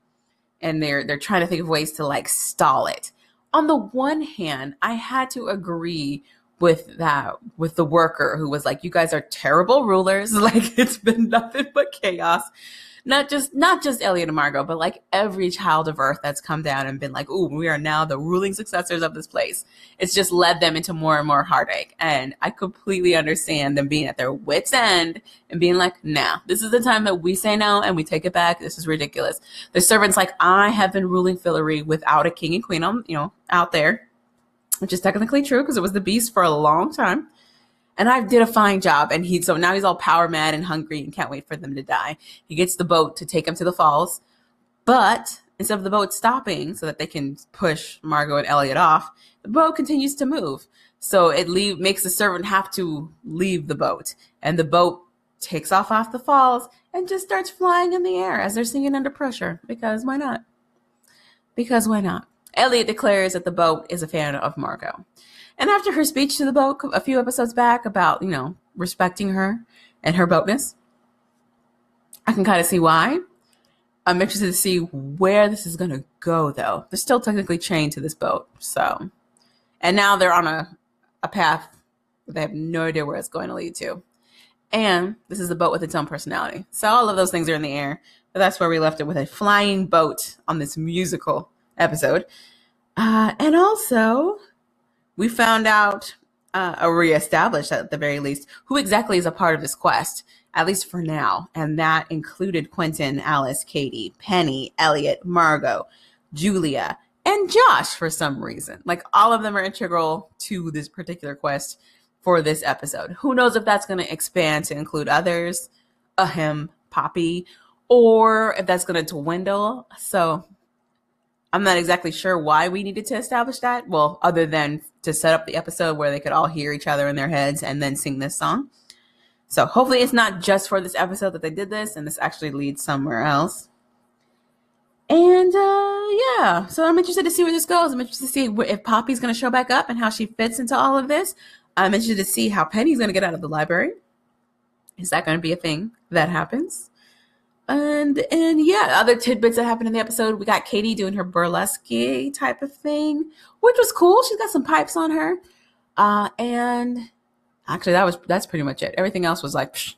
And they're they're trying to think of ways to like stall it on the one hand, I had to agree with that with the worker who was like you guys are terrible rulers. Like it's been nothing but chaos not just not just Eliot and Margo, but like every child of Earth that's come down and been like, "Ooh, we are now the ruling successors of this place." It's just led them into more and more heartache, and I completely understand them being at their wits' end and being like, "Nah, this is the time that we say no and we take it back. This is ridiculous." The servants like, "I have been ruling Fillory without a king and queen on, you know, out there." Which is technically true because it was the beast for a long time and I did a fine job. And he so now he's all power mad and hungry and can't wait for them to die. He gets the boat to take him to the falls, but instead of the boat stopping so that they can push Margo and Eliot off, the boat continues to move. So it leave makes the servant have to leave the boat, and the boat takes off off the falls and just starts flying in the air as they're singing under pressure. Because why not? Because why not? Eliot declares that the boat is a fan of Margo. And after her speech to the boat a few episodes back about, you know, respecting her and her boatness, I can kind of see why. I'm interested to see where this is going to go, though. They're still technically chained to this boat. So, and now they're on a, a path that they have no idea where it's going to lead to. And this is a boat with its own personality. So, all of those things are in the air. But that's where we left it with a flying boat on this musical episode. Uh, and also, we found out, uh, or reestablished at the very least, who exactly is a part of this quest at least for now. And that included Quentin, Alice, Kady, Penny, Eliot, Margo, Julia, and Josh for some reason. Like all of them are integral to this particular quest for this episode. Who knows if that's going to expand to include others, ahem, Poppy, or if that's going to dwindle. So I'm not exactly sure why we needed to establish that. Well, other than to set up the episode where they could all hear each other in their heads and then sing this song. So hopefully it's not just for this episode that they did this and this actually leads somewhere else. And uh, yeah, so I'm interested to see where this goes. I'm interested to see if Poppy's going to show back up and how she fits into all of this. I'm interested to see how Penny's going to get out of the library. Is that going to be a thing that happens? And and yeah, other tidbits that happened in the episode. We got Kady doing her burlesque type of thing, which was cool. She's got some pipes on her. Uh, and actually that was that's pretty much it. Everything else was like psh,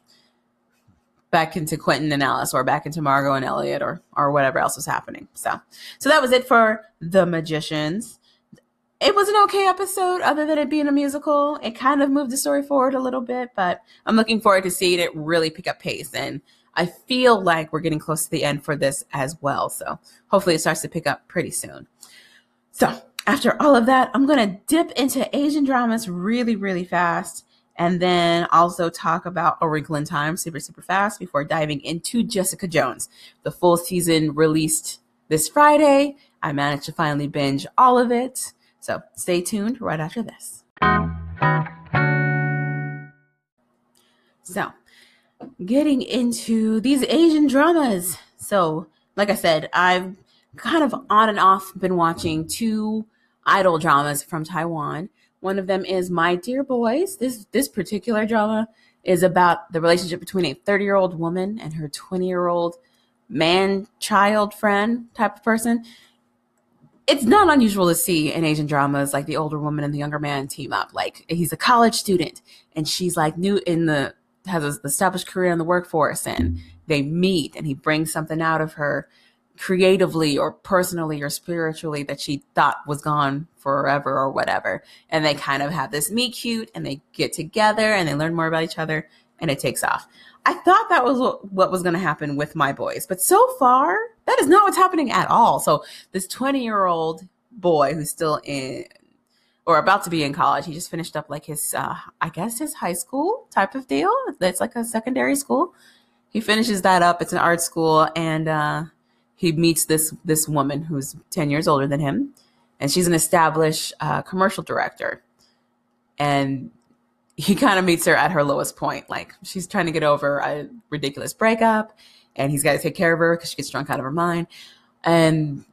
back into Quentin and Alice or back into Margo and Eliot or or whatever else was happening. So so that was it for The Magicians. It was an okay episode other than it being a musical. It kind of moved the story forward a little bit, but I'm looking forward to seeing it really pick up pace and I feel like we're getting close to the end for this as well. So hopefully it starts to pick up pretty soon. So after all of that, I'm going to dip into Asian dramas really, really fast and then also talk about A Wrinkle in Time super, super fast before diving into Jessica Jones. The full season released this Friday. I managed to finally binge all of it. So stay tuned right after this. So, getting into these Asian dramas. So, like I said, I've kind of on and off been watching two idol dramas from Taiwan. One of them is My Dear Boys. This this particular drama is about the relationship between a 30-year-old woman and her 20-year-old man child friend type of person. It's not unusual to see in Asian dramas like the older woman and the younger man team up. Like he's a college student and she's like new in the has an established career in the workforce and they meet and he brings something out of her creatively or personally or spiritually that she thought was gone forever or whatever. And they kind of have this meet cute and they get together and they learn more about each other and it takes off. I thought that was what was going to happen with my boys, but so far that is not what's happening at all. So this 20 year old boy who's still in or about to be in college, he just finished up like his, uh, I guess his high school type of deal. It's like a secondary school. He finishes that up. It's an art school and, uh, he meets this this woman who's 10 years older than him and she's an established uh, commercial director and he kind of meets her at her lowest point like she's trying to get over a ridiculous breakup and he's got to take care of her because she gets drunk out of her mind and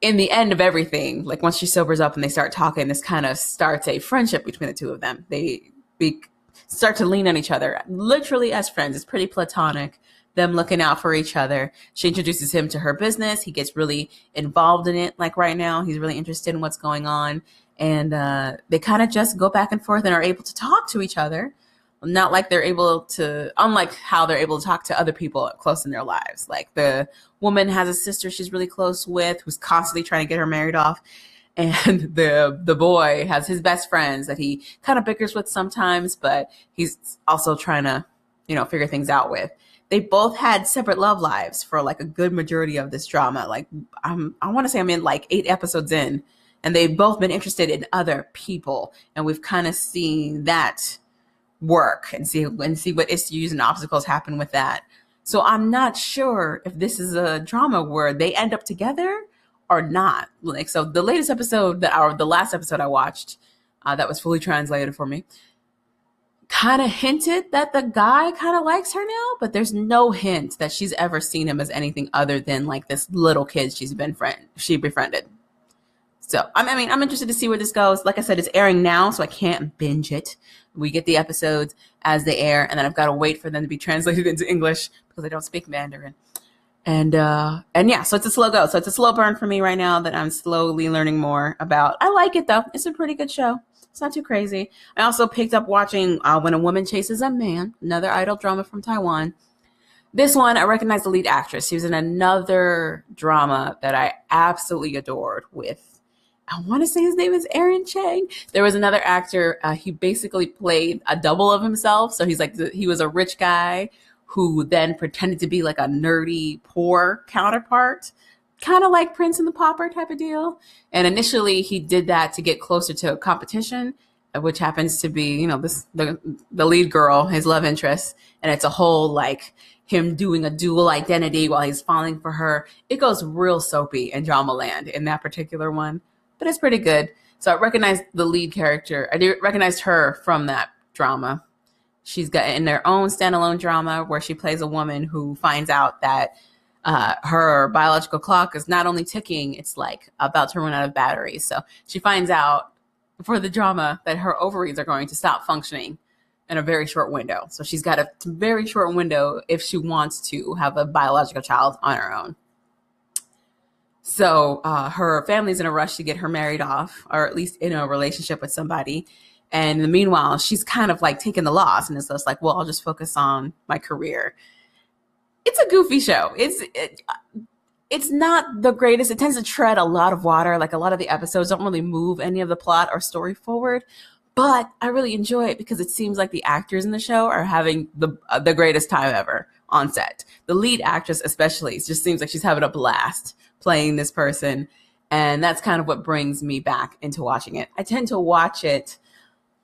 in the end of everything like once she sobers up and they start talking this kind of starts a friendship between the two of them they be, start to lean on each other literally as friends it's pretty platonic them looking out for each other. She introduces him to her business. He gets really involved in it. Like right now, he's really interested in what's going on. And uh, they kind of just go back and forth and are able to talk to each other. Not like they're able to, unlike how they're able to talk to other people close in their lives. Like the woman has a sister she's really close with who's constantly trying to get her married off and the the boy has his best friends that he kind of bickers with sometimes, but he's also trying to, you know, figure things out with they both had separate love lives for like a good majority of this drama. Like I'm, I want to say I'm in like eight episodes in, and they've both been interested in other people, and we've kind of seen that work and see and see what issues and obstacles happen with that. So I'm not sure if this is a drama where they end up together or not. Like so, the latest episode that our the last episode I watched uh, that was fully translated for me kind of hinted that the guy kind of likes her now, but there's no hint that she's ever seen him as anything other than like this little kid she's been friend she befriended. So I mean, I'm interested to see where this goes. Like I said, it's airing now, so I can't binge it. We get the episodes as they air, and then I've got to wait for them to be translated into English because I don't speak Mandarin. And uh and yeah, so it's a slow go. So it's a slow burn for me right now that I'm slowly learning more about. I like it though. It's a pretty good show. It's not too crazy. I also picked up watching uh, When a Woman Chases a Man, another idol drama from Taiwan. This one, I recognize the lead actress. She was in another drama that I absolutely adored with, I want to say his name is Aaron Chang. There was another actor. Uh, he basically played a double of himself. So he's like, he was a rich guy who then pretended to be like a nerdy, poor counterpart, kind of like Prince and the Pauper type of deal. And initially, he did that to get closer to a competition, which happens to be, you know, this the the lead girl, his love interest, and it's a whole like him doing a dual identity while he's falling for her. It goes real soapy in drama land in that particular one, but it's pretty good. So I recognized the lead character. I recognized her from that drama. She's got in their own standalone drama where she plays a woman who finds out that uh, her biological clock is not only ticking, it's like about to run out of batteries. So she finds out for the drama that her ovaries are going to stop functioning in a very short window. So she's got a very short window if she wants to have a biological child on her own. So uh, her family's in a rush to get her married off, or at least in a relationship with somebody. And meanwhile, she's kind of like taking the loss, and it's just like, well, I'll just focus on my career. It's a goofy show. It's it, it's not the greatest. It tends to tread a lot of water. Like a lot of the episodes don't really move any of the plot or story forward but I really enjoy it because it seems like the actors in the show are having the uh, the greatest time ever on set. The lead actress, especially, just seems like she's having a blast playing this person, and that's kind of what brings me back into watching it. I tend to watch it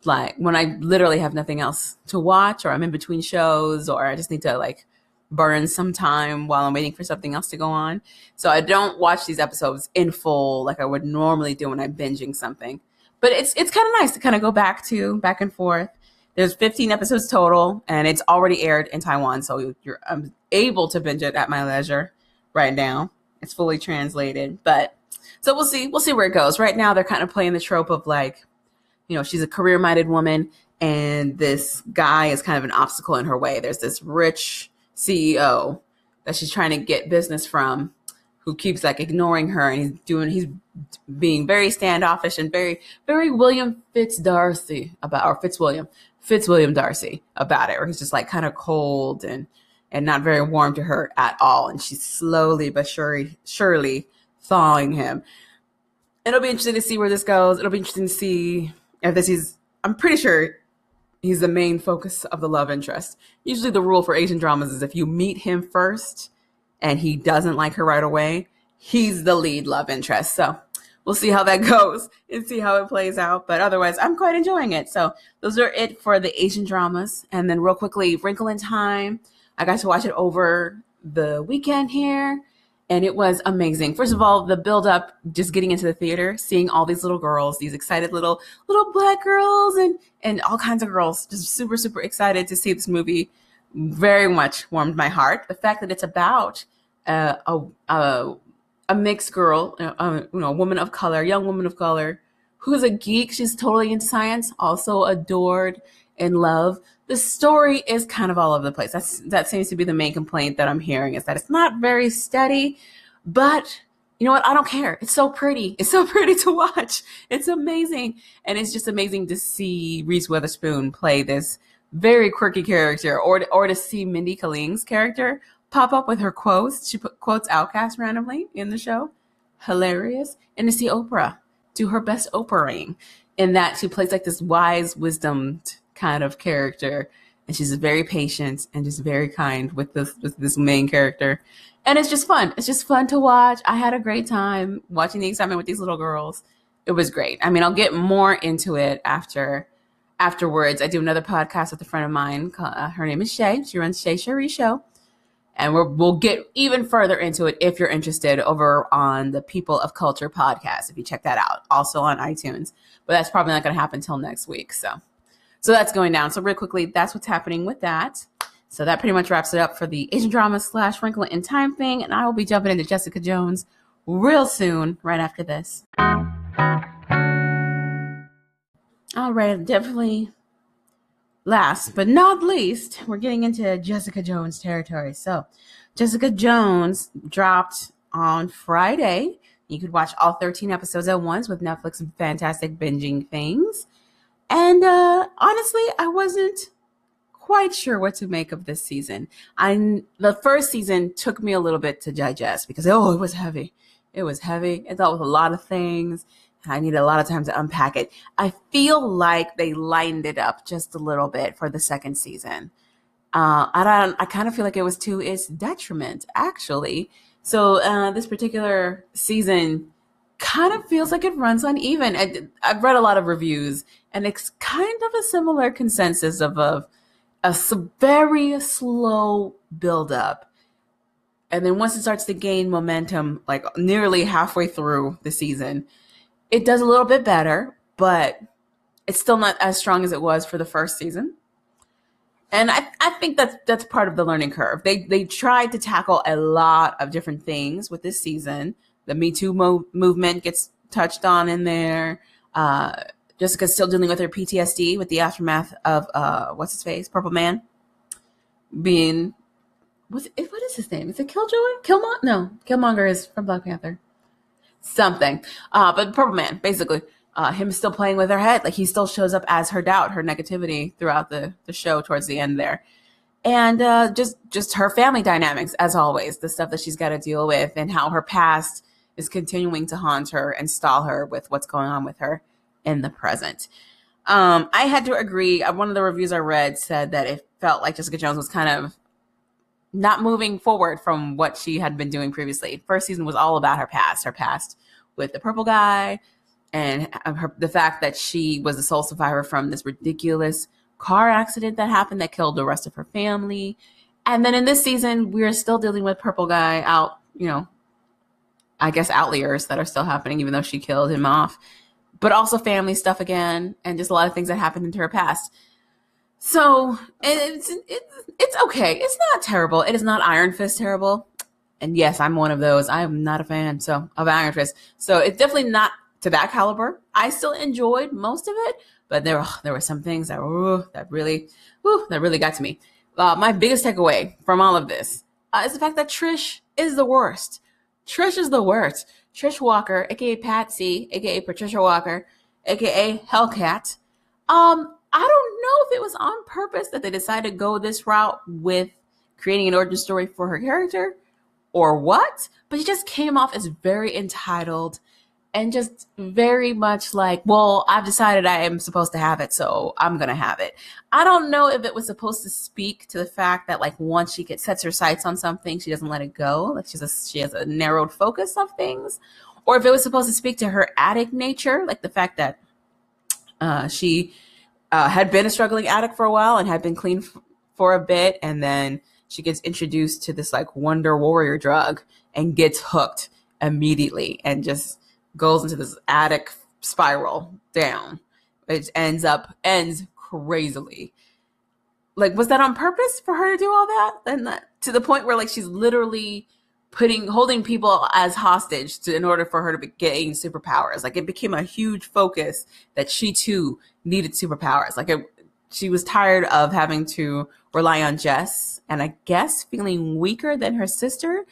like when I literally have nothing else to watch, or I'm in between shows, or I just need to like burn some time while I'm waiting for something else to go on. So I don't watch these episodes in full like I would normally do when I'm binging something but it's it's kind of nice to kind of go back to back and forth. There's 15 episodes total, and it's already aired in Taiwan, so you're I'm able to binge it at my leisure right now. It's fully translated, but so we'll see. We'll see where it goes. Right now, they're kind of playing the trope of like, you know, she's a career-minded woman, and this guy is kind of an obstacle in her way. There's this rich CEO that she's trying to get business from, who keeps like ignoring her and he's doing he's being very standoffish and very very William Fitz Darcy about or Fitzwilliam Fitzwilliam Darcy about it, or he's just like kind of cold and and not very warm to her at all, and she's slowly but surely surely thawing him. It'll be interesting to see where this goes. It'll be interesting to see if this is. I'm pretty sure he's the main focus of the love interest. Usually, the rule for Asian dramas is if you meet him first and he doesn't like her right away, he's the lead love interest. So we'll see how that goes and see how it plays out. But otherwise, I'm quite enjoying it. So those are it for the Asian dramas. And then real quickly, Wrinkle in Time. I got to watch it over the weekend here. And it was amazing. First of all, the build up, just getting into the theater, seeing all these little girls, these excited little little black girls and and all kinds of girls, just super super excited to see this movie. Very much warmed my heart. The fact that it's about uh, a, a a mixed girl, a, you know, woman of color, young woman of color, who's a geek. She's totally into science, also adored and love. The story is kind of all over the place. That's that seems to be the main complaint that I'm hearing is that it's not very steady. But you know what? I don't care. It's so pretty. It's so pretty to watch. It's amazing, and it's just amazing to see Reese Witherspoon play this very quirky character, or or to see Mindy Kaling's character pop up with her quotes. She put quotes OutKast randomly in the show. Hilarious. And to see Oprah do her best Oprahing in that she plays like this wise, wisdomed kind of character. And she's very patient and just very kind with this with this main character. And it's just fun. It's just fun to watch. I had a great time watching the excitement with these little girls. It was great. I mean, I'll get more into it after afterwards. I do another podcast with a friend of mine. Uh, her name is Shay. She runs Shay Cherie Show and we will get even further into it if you're interested over on the People of Culture podcast. If you check that out, also on iTunes. But that's probably not going to happen until next week. So, so that's going down. So real quickly, that's what's happening with that. So that pretty much wraps it up for the Asian drama slash Wrinkle in Time thing. And I will be jumping into Jessica Jones real soon, right after this. All right, definitely last but not least, we're getting into Jessica Jones territory. So, Jessica Jones dropped on Friday. You could watch all 13 episodes at once with Netflix and fantastic binging things. And uh, honestly, I wasn't quite sure what to make of this season. I the first season took me a little bit to digest because oh, it was heavy. It was heavy. It dealt with a lot of things. I needed a lot of time to unpack it. I feel like they lightened it up just a little bit for the second season. Uh, I don't. I kind of feel like it was to its detriment, actually. So uh, this particular season kind of feels like it runs uneven. I, I've read a lot of reviews, and it's kind of a similar consensus of a, very slow build up. And then once it starts to gain momentum, like nearly halfway through the season, it does a little bit better, but it's still not as strong as it was for the first season. And I, I think that's that's part of the learning curve. They they tried to tackle a lot of different things with this season. The Me Too mo- movement gets touched on in there. Uh, Jessica's still dealing with her PTSD with the aftermath of uh, what's his face, Purple Man, being was it, what is his name? Is it Killjoy? Killmonger? No, Killmonger is from Black Panther something. Uh, but Purple Man, basically, uh, him still playing with her head. Like he still shows up as her doubt, her negativity throughout the, the show towards the end there. And uh, just just her family dynamics, as always, the stuff that she's got to deal with, and how her past is continuing to haunt her and stall her with what's going on with her in the present. Um, I had to agree. Uh, one of the reviews I read said that it felt like Jessica Jones was kind of not moving forward from what she had been doing previously. First season was all about her past, her past with the purple guy, and her, the fact that she was the sole survivor from this ridiculous car accident that happened that killed the rest of her family. And then in this season, we are still dealing with purple guy out, you know, I guess outliers that are still happening, even though she killed him off. But also family stuff again, and just a lot of things that happened into her past. So it's it's it's okay. It's not terrible. It is not Iron Fist terrible. And yes, I'm one of those. I am not a fan so of Iron Fist. So it's definitely not to that caliber. I still enjoyed most of it, but there there were some things that were that really that really got to me. Uh, my biggest takeaway from all of this uh, is the fact that Trish is the worst. Trish is the worst. Trish Walker, aka Patsy, aka Patricia Walker, aka Hellcat. Um, I don't know if it was on purpose that they decided to go this route with creating an origin story for her character or what, but she just came off as very entitled and just very much like, well, I've decided I am supposed to have it, so I'm gonna have it. I don't know if it was supposed to speak to the fact that like once she gets sets her sights on something, she doesn't let it go. Like she's a, she has a narrowed focus of things, or if it was supposed to speak to her addict nature, like the fact that uh, she uh, had been a struggling addict for a while and had been clean f- for a bit, and then she gets introduced to this like Wonder Warrior drug and gets hooked immediately and just goes into this addict spiral down. It ends up ends crazily. Like, was that on purpose for her to do all that? And that, to the point where like she's literally putting holding people as hostage to, in order for her to getting superpowers. Like it became a huge focus that she too needed superpowers. Like it, she was tired of having to rely on Jess and I guess feeling weaker than her sister.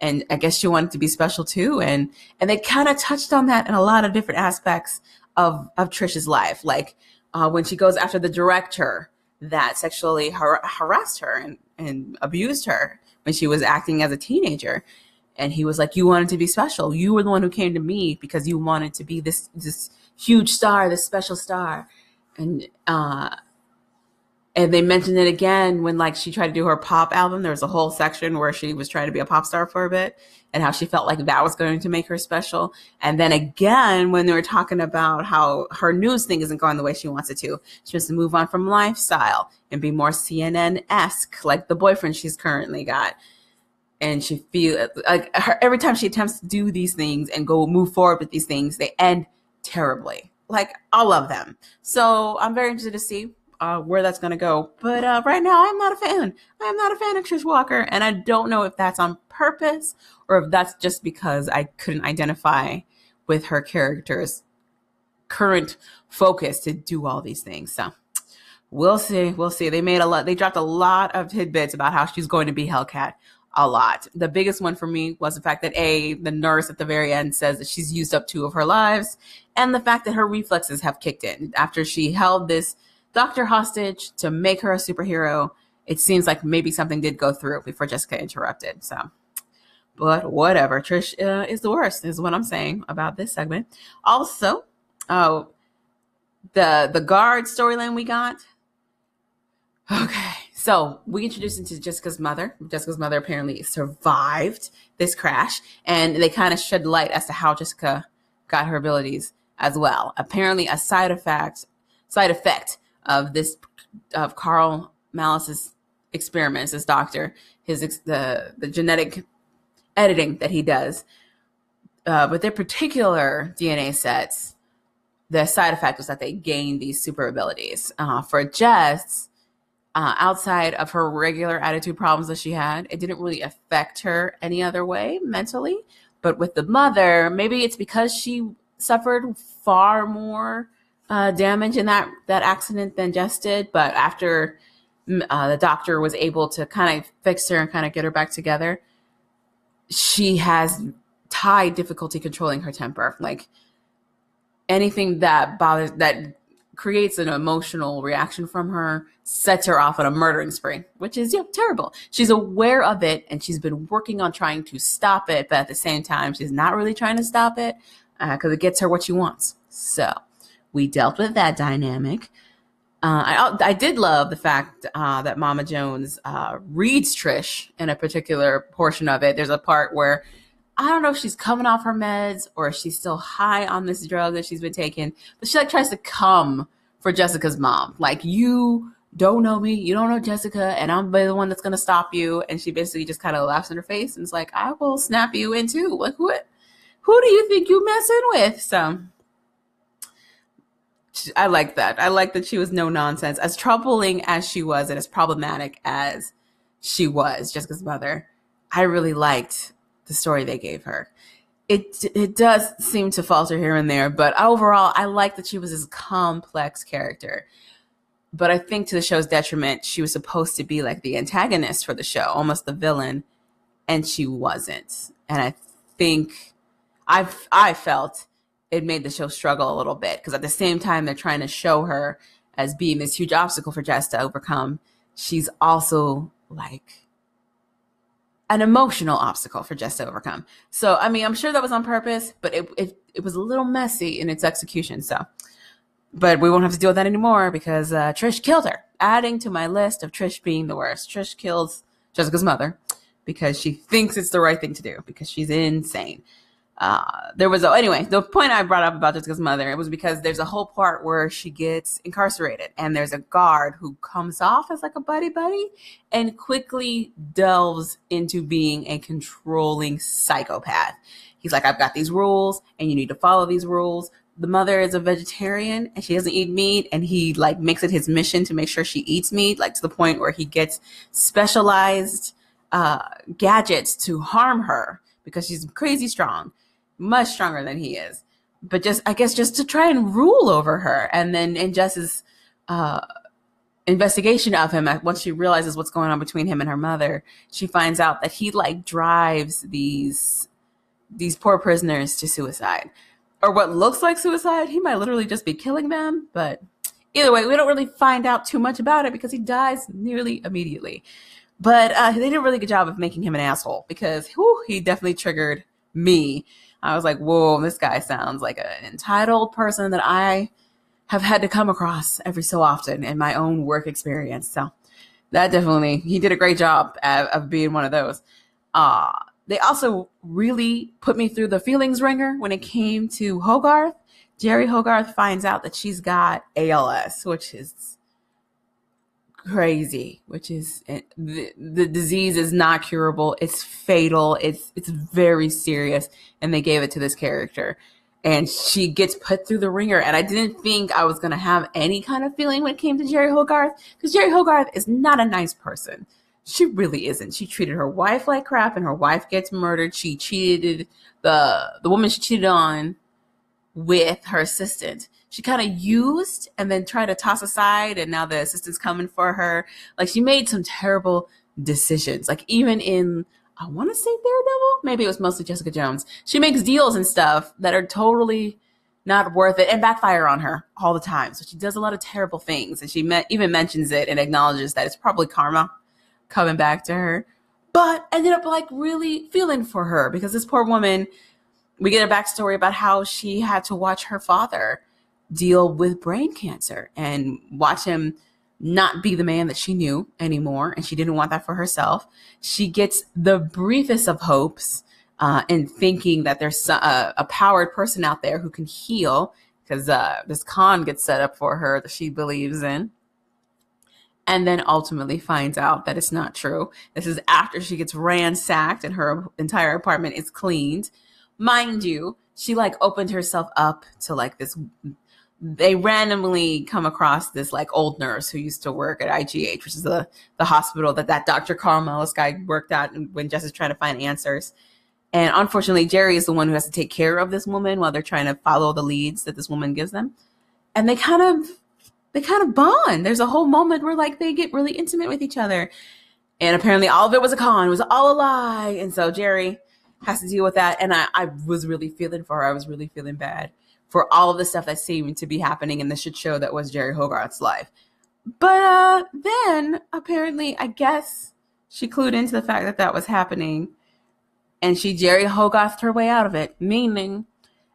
And I guess she wanted to be special too. And, and they kind of touched on that in a lot of different aspects of, of Trisha's life. Like, uh, when she goes after the director that sexually har- harassed her and, and abused her when she was acting as a teenager. And he was like, You wanted to be special. You were the one who came to me because you wanted to be this this huge star, this special star. And uh and they mentioned it again when like she tried to do her pop album. There was a whole section where she was trying to be a pop star for a bit and how she felt like that was going to make her special. And then again, when they were talking about how her news thing isn't going the way she wants it to, she wants to move on from lifestyle and be more CNN esque, like the boyfriend she's currently got. And she feel like her, every time she attempts to do these things and go move forward with these things, they end terribly. Like all of them. So I'm very interested to see uh, where that's going to go. But uh, right now, I'm not a fan. I am not a fan of Trish Walker, and I don't know if that's on purpose or if that's just because I couldn't identify with her character's current focus to do all these things. So, we'll see. We'll see. They made a lot. They dropped a lot of tidbits about how she's going to be Hellcat. A lot. The biggest one for me was the fact that a the nurse at the very end says that she's used up two of her lives, and the fact that her reflexes have kicked in after she held this doctor hostage to make her a superhero. It seems like maybe something did go through before Jessica interrupted. So, but whatever. Trish uh, is the worst, is what I'm saying about this segment. Also, oh, the the guard storyline we got Okay, so we introduced into Jessica's mother. Jessica's mother apparently survived this crash, and they kind of shed light as to how Jessica got her abilities as well. Apparently, a side effect side effect of this of Karl Malus's experiments, this doctor, his the the genetic editing that he does, uh, with their particular DNA sets, the side effect was that they gained these super abilities. Uh, for Jess uh, outside of her regular attitude problems that she had. It didn't really affect her any other way mentally. But with the mother, maybe it's because she suffered far more uh, damage in that that accident than Jess did. But after uh, the doctor was able to kind of fix her and kind of get her back together, she has tied difficulty controlling her temper. Like anything that bothers that creates an emotional reaction from her, sets her off on a murdering spree, which is you know, terrible. She's aware of it and she's been working on trying to stop it, but at the same time, she's not really trying to stop it because uh, it gets her what she wants. So we dealt with that dynamic. Uh, I, I did love the fact uh, that Mama Jones uh, reads Trish in a particular portion of it. There's a part where I don't know if she's coming off her meds or if she's still high on this drug that she's been taking, but she like tries to come for Jessica's mom. Like you don't know me, you don't know Jessica, and I'm the one that's gonna stop you. And she basically just kind of laughs in her face and is like, I will snap you in too. Like what? Who do you think you messing with? So I like that. I like that she was no nonsense. As troubling as she was, and as problematic as she was, Jessica's mother, I really liked the story they gave her. It it does seem to falter here and there, but overall, I like that she was this complex character. But I think to the show's detriment, she was supposed to be like the antagonist for the show, almost the villain, and she wasn't. And I think I I felt it made the show struggle a little bit because at the same time they're trying to show her as being this huge obstacle for Jess to overcome, she's also like an emotional obstacle for Jess to overcome. So, I mean, I'm sure that was on purpose, but it, it, it was a little messy in its execution. So, but we won't have to deal with that anymore because uh, Trish killed her, adding to my list of Trish being the worst. Trish kills Jessica's mother because she thinks it's the right thing to do because she's insane uh, there was a, anyway the point i brought up about jessica's mother it was because there's a whole part where she gets incarcerated and there's a guard who comes off as like a buddy buddy and quickly delves into being a controlling psychopath. He's like i've got these rules and you need to follow these rules. The mother is a vegetarian and she doesn't eat meat and he like makes it his mission to make sure she eats meat like to the point where he gets specialized uh, gadgets to harm her because she's crazy strong much stronger than he is. But just, I guess, just to try and rule over her. And then in Jess's uh, investigation of him, once she realizes what's going on between him and her mother, she finds out that he like drives these these poor prisoners to suicide, or what looks like suicide. He might literally just be killing them. But either way, we don't really find out too much about it because he dies nearly immediately. But uh, they did a really good job of making him an asshole because whew, he definitely triggered me I was like, whoa, this guy sounds like an entitled person that I have had to come across every so often in my own work experience. So that definitely, he did a great job of, of being one of those. Uh, they also really put me through the feelings ringer when it came to Hogarth. Jeri Hogarth finds out that she's got ALS, which is crazy, which is eh, the, the disease is not curable. It's fatal. It's it's very serious, and they gave it to this character, and she gets put through the ringer. And I didn't think I was gonna have any kind of feeling when it came to Jeri Hogarth, because Jeri Hogarth is not a nice person. She really isn't. She treated her wife like crap, and her wife gets murdered. She cheated the the woman she cheated on with her assistant. She kind of used and then tried to toss aside and now the assistant's coming for her. Like she made some terrible decisions. Like even in i want to say daredevil? Maybe it was mostly jessica jones. She makes deals and stuff that are totally not worth it and backfire on her all the time. So she does a lot of terrible things and she me- even mentions it and acknowledges that it's probably karma coming back to her but ended up like really feeling for her because this poor woman we get a backstory about how she had to watch her father deal with brain cancer and watch him not be the man that she knew anymore. And she didn't want that for herself. She gets the briefest of hopes uh, in thinking that there's a, a, powered person out there who can heal because uh, this con gets set up for her that she believes in. And then ultimately finds out that it's not true. This is after she gets ransacked and her entire apartment is cleaned. Mind you, she like opened herself up to like this they randomly come across this like old nurse who used to work at IGH, which is the the hospital that that Dr. Karl Malus guy worked at when Jess is trying to find answers. And unfortunately, Jeri is the one who has to take care of this woman while they're trying to follow the leads that this woman gives them. And they kind of they kind of bond. There's a whole moment where like they get really intimate with each other. And apparently all of it was a con, it was all a lie. And so Jeri has to deal with that. And I, I was really feeling for her. I was really feeling bad for all of the stuff that seemed to be happening in the shit show that was Jeri Hogarth's life. But uh, then apparently, I guess she clued into the fact that that was happening, and she Jeri Hogarth her way out of it. Meaning,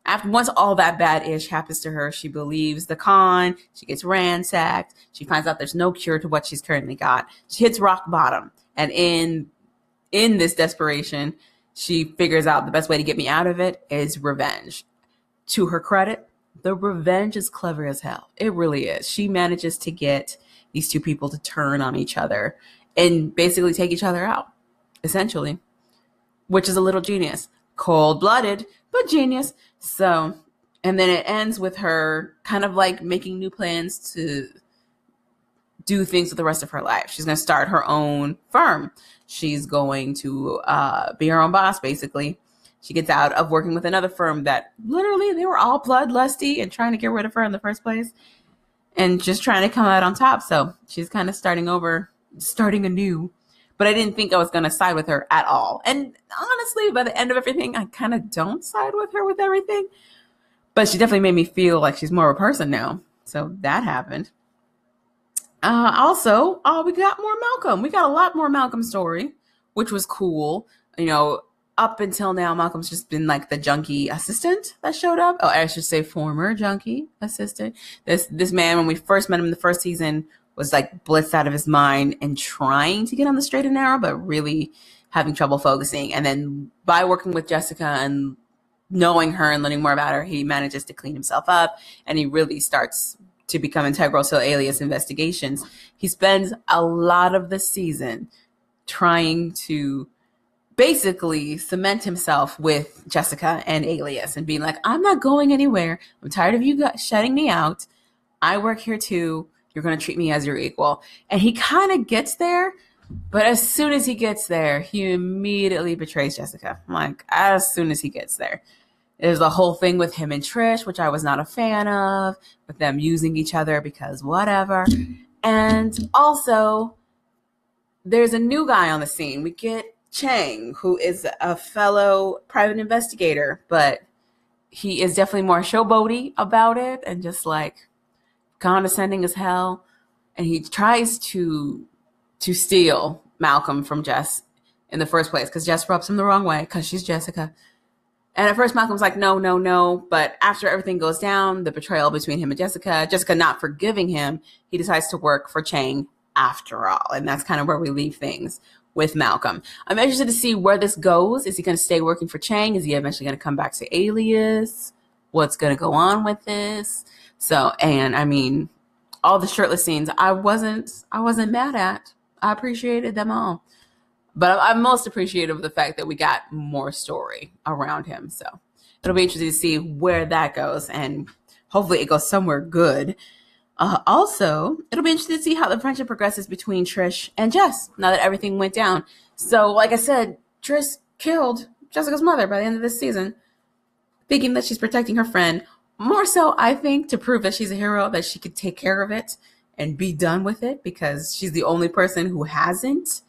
after once all that bad ish happens to her, she believes the con. She gets ransacked. She finds out there's no cure to what she's currently got. She hits rock bottom, and in in this desperation, she figures out the best way to get me out of it is revenge to her credit, the revenge is clever as hell. It really is. She manages to get these two people to turn on each other and basically take each other out, essentially, which is a little genius. Cold blooded, but genius. So, and then it ends with her kind of like making new plans to do things with the rest of her life. She's going to start her own firm. She's going to uh, be her own boss, basically she gets out of working with another firm that literally they were all bloodlusty and trying to get rid of her in the first place and just trying to come out on top. So she's kind of starting over, starting anew. But I didn't think I was going to side with her at all. And honestly, by the end of everything, I kind of don't side with her with everything. But she definitely made me feel like she's more of a person now. So that happened. Uh, also, oh, we got more Malcolm. We got a lot more Malcolm story, which was cool. You know, up until now, Malcolm's just been like the junkie assistant that showed up. Oh, I should say former junkie assistant. This this man, when we first met him in the first season, was like blitzed out of his mind and trying to get on the straight and narrow, but really having trouble focusing. And then by working with Jessica and knowing her and learning more about her, he manages to clean himself up and he really starts to become integral to alias investigations. He spends a lot of the season trying to basically cement himself with Jessica and Alias and being like, I'm not going anywhere. I'm tired of you shutting me out. I work here too. You're going to treat me as your equal. And he kind of gets there, but as soon as he gets there, he immediately betrays Jessica. Like, as soon as he gets there. There's the whole thing with him and Trish, which I was not a fan of, with them using each other because whatever. And also, there's a new guy on the scene. We get Chang, who is a fellow private investigator, but he is definitely more showboaty about it and just like condescending as hell. And he tries to to steal Malcolm from Jess in the first place because Jess rubs him the wrong way because she's Jessica. And at first, Malcolm's like, no, no, no. But after everything goes down, the betrayal between him and Jessica, Jessica not forgiving him, he decides to work for Chang after all. And that's kind of where we leave things with Malcolm. I'm interested to see where this goes. Is he going to stay working for Chang? Is he eventually going to come back to Alias? What's going to go on with this? So, and I mean, all the shirtless scenes, I wasn't, I wasn't mad at. I appreciated them all, but I'm most appreciative of the fact that we got more story around him. So it'll be interesting to see where that goes, and hopefully it goes somewhere good. Uh, also, it'll be interesting to see how the friendship progresses between Trish and Jess now that everything went down. So, like I said, Trish killed Jessica's mother by the end of this season, thinking that she's protecting her friend, more so, I think, to prove that she's a hero, that she could take care of it and be done with it because she's the only person who hasn't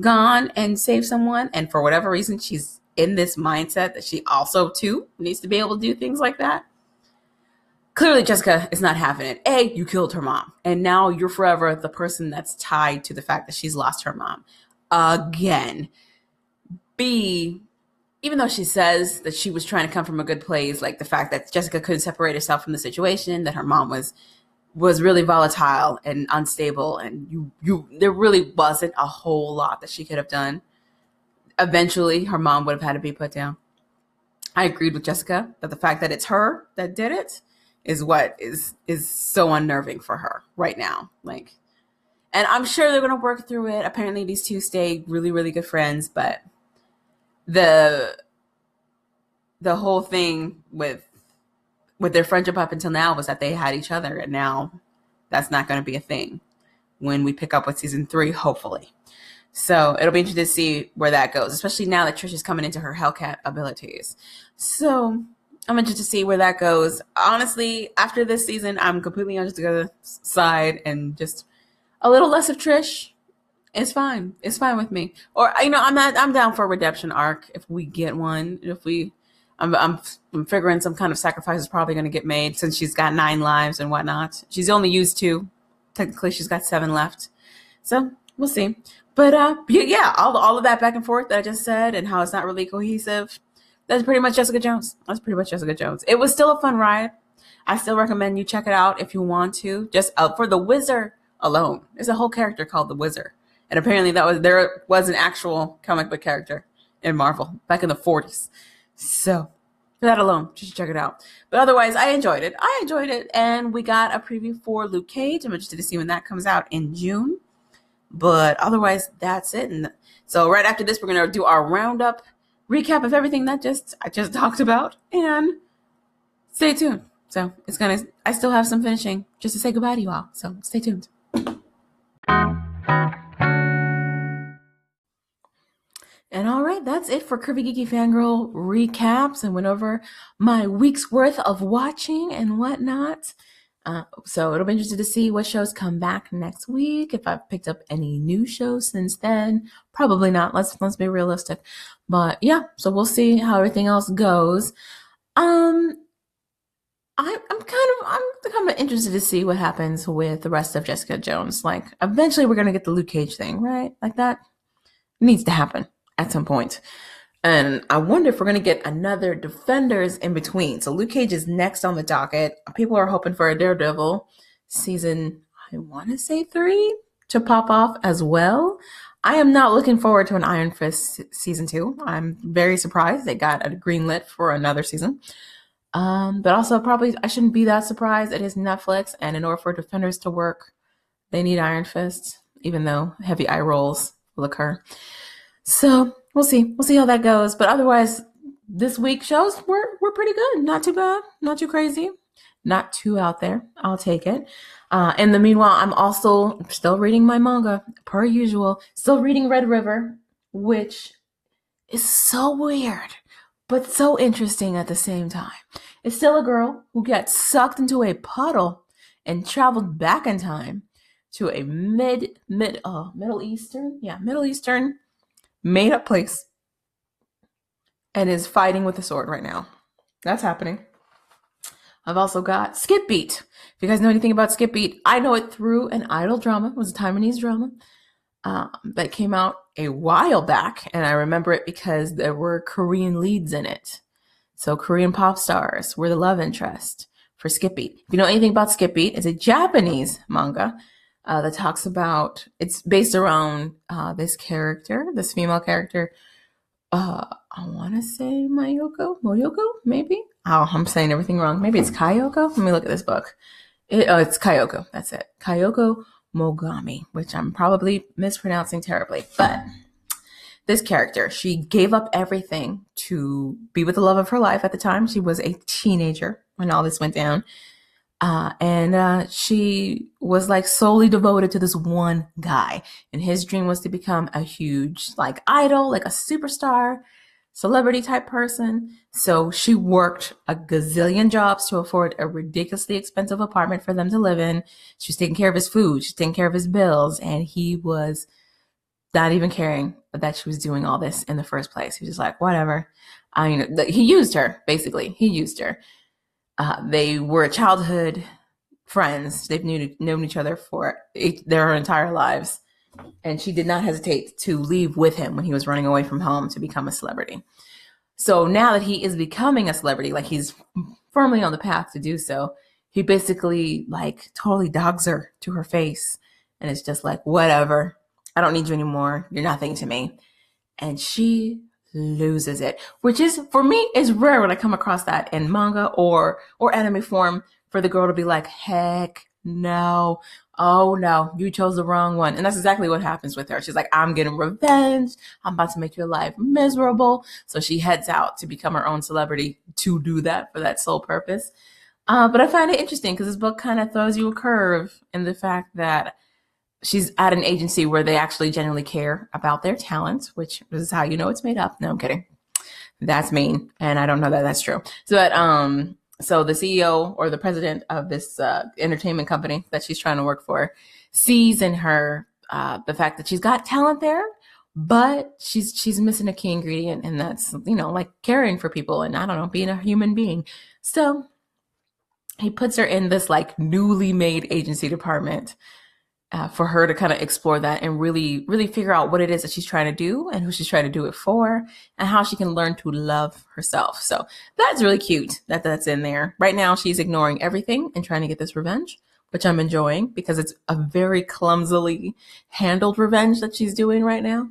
gone and saved someone. And for whatever reason, she's in this mindset that she also, too, needs to be able to do things like that. Clearly, Jessica is not having it. A, you killed her mom. And now you're forever the person that's tied to the fact that she's lost her mom. Again. B, even though she says that she was trying to come from a good place, like the fact that Jessica couldn't separate herself from the situation, that her mom was was really volatile and unstable, and you you there really wasn't a whole lot that she could have done. Eventually, her mom would have had to be put down. I agreed with Jessica that the fact that it's her that did it is what is is so unnerving for her right now. Like, and I'm sure they're gonna work through it. Apparently, these two stay really really good friends, but the the whole thing with with their friendship up until now was that they had each other and now that's not going to be a thing when we pick up with season three hopefully so it'll be interesting to see where that goes especially now that trish is coming into her hellcat abilities so i'm interested to see where that goes honestly after this season i'm completely on just the other side and just a little less of trish it's fine. It's fine with me. Or you know, I'm not. I'm down for a redemption arc if we get one. If we, I'm, I'm, I'm figuring some kind of sacrifice is probably going to get made since she's got nine lives and whatnot. She's only used two. Technically, she's got seven left. So we'll see. But uh, yeah, all all of that back and forth that I just said and how it's not really cohesive. That's pretty much Jessica Jones. That's pretty much Jessica Jones. It was still a fun ride. I still recommend you check it out if you want to. Just uh, for the Wizard alone. There's a whole character called the Wizard and apparently that was there was an actual comic book character in Marvel back in the 40s. So that alone, just check it out. But otherwise, I enjoyed it. I enjoyed it, and we got a preview for Luke Cage. I'm interested to see when that comes out in June. But otherwise, that's it. And so right after this, we're gonna do our roundup recap of everything that just I just talked about, and stay tuned. So it's gonna. I still have some finishing just to say goodbye to you all. So stay tuned. And all right, that's it for Curvy Geeky Fangirl recaps and went over my week's worth of watching and whatnot. Uh, so it'll be interesting to see what shows come back next week. If I've picked up any new shows since then, probably not. Let's let's be realistic. But yeah, so we'll see how everything else goes. Um, I, I'm kind of I'm kind of interested to see what happens with the rest of Jessica Jones. Like eventually, we're gonna get the Luke Cage thing, right? Like that needs to happen at some point. And I wonder if we're going to get another Defenders in between. So Luke Cage is next on the docket. People are hoping for a Daredevil season, I want to say three, to pop off as well. I am not looking forward to an Iron Fist season two. I'm very surprised they got a green lit for another season. Um, but also, probably I shouldn't be that surprised. It is Netflix, and in order for Defenders to work, they need Iron Fist, even though heavy eye rolls will occur. So we'll see. We'll see how that goes. But otherwise, this week shows were were pretty good. Not too bad. Not too crazy. Not too out there. I'll take it. Uh, in the meanwhile, I'm also still reading my manga per usual. Still reading Red River, which is so weird, but so interesting at the same time. It's still a girl who gets sucked into a puddle and traveled back in time to a mid mid uh Middle Eastern, yeah, Middle Eastern made up place and is fighting with a sword right now. That's happening. I've also got Skip Beat. If you guys know anything about Skip Beat, I know it through an idol drama. It was a Taiwanese drama um, that came out a while back, and I remember it because there were Korean leads in it. So Korean pop stars were the love interest for Skip Beat. If you know anything about Skip Beat, it's a Japanese manga uh, that talks about it's based around uh, this character, this female character. Uh, I want to say Mayoko, Moyoko, maybe. Oh, I'm saying everything wrong. Maybe it's Kayoko. Let me look at this book. It, oh, it's Kayoko. That's it. Kayoko Mogami, which I'm probably mispronouncing terribly, but this character, she gave up everything to be with the love of her life at the time. She was a teenager when all this went down. Uh, and uh, she was like solely devoted to this one guy. And his dream was to become a huge like idol, like a superstar. celebrity type person. So she worked a gazillion jobs to afford a ridiculously expensive apartment for them to live in. She was taking care of his food, she's taking care of his bills, and he was not even caring that she was doing all this in the first place. He was just like, whatever. I mean, he used her, basically. He used her. Uh, they were childhood friends. They've knew, known each other for their entire lives. And she did not hesitate to leave with him when he was running away from home to become a celebrity. So now that he is becoming a celebrity, like he's firmly on the path to do so, he basically like totally dogs her to her face. And it's just like, whatever. I don't need you anymore. You're nothing to me. And she loses it, which is for me is rare when I come across that in manga or or anime form for the girl to be like, heck no. Oh no, you chose the wrong one. And that's exactly what happens with her. She's like, I'm getting revenge. I'm about to make your life miserable. So she heads out to become her own celebrity to do that for that sole purpose. Uh, but I find it interesting because this book kind of throws you a curve in the fact that she's at an agency where they actually genuinely care about their talents, which is how you know it's made up. No, I'm kidding. That's mean, and I don't know that that's true. So, but um, so the CEO or the president of this uh, entertainment company that she's trying to work for sees in her uh, the fact that she's got talent there, but she's she's missing a key ingredient, and that's you know like caring for people and I don't know being a human being. So he puts her in this like newly made agency department uh, for her to kind of explore that and really, really figure out what it is that she's trying to do and who she's trying to do it for and how she can learn to love herself. So that's really cute that that's in there. Right now, she's ignoring everything and trying to get this revenge, which I'm enjoying because it's a very clumsily handled revenge that she's doing right now.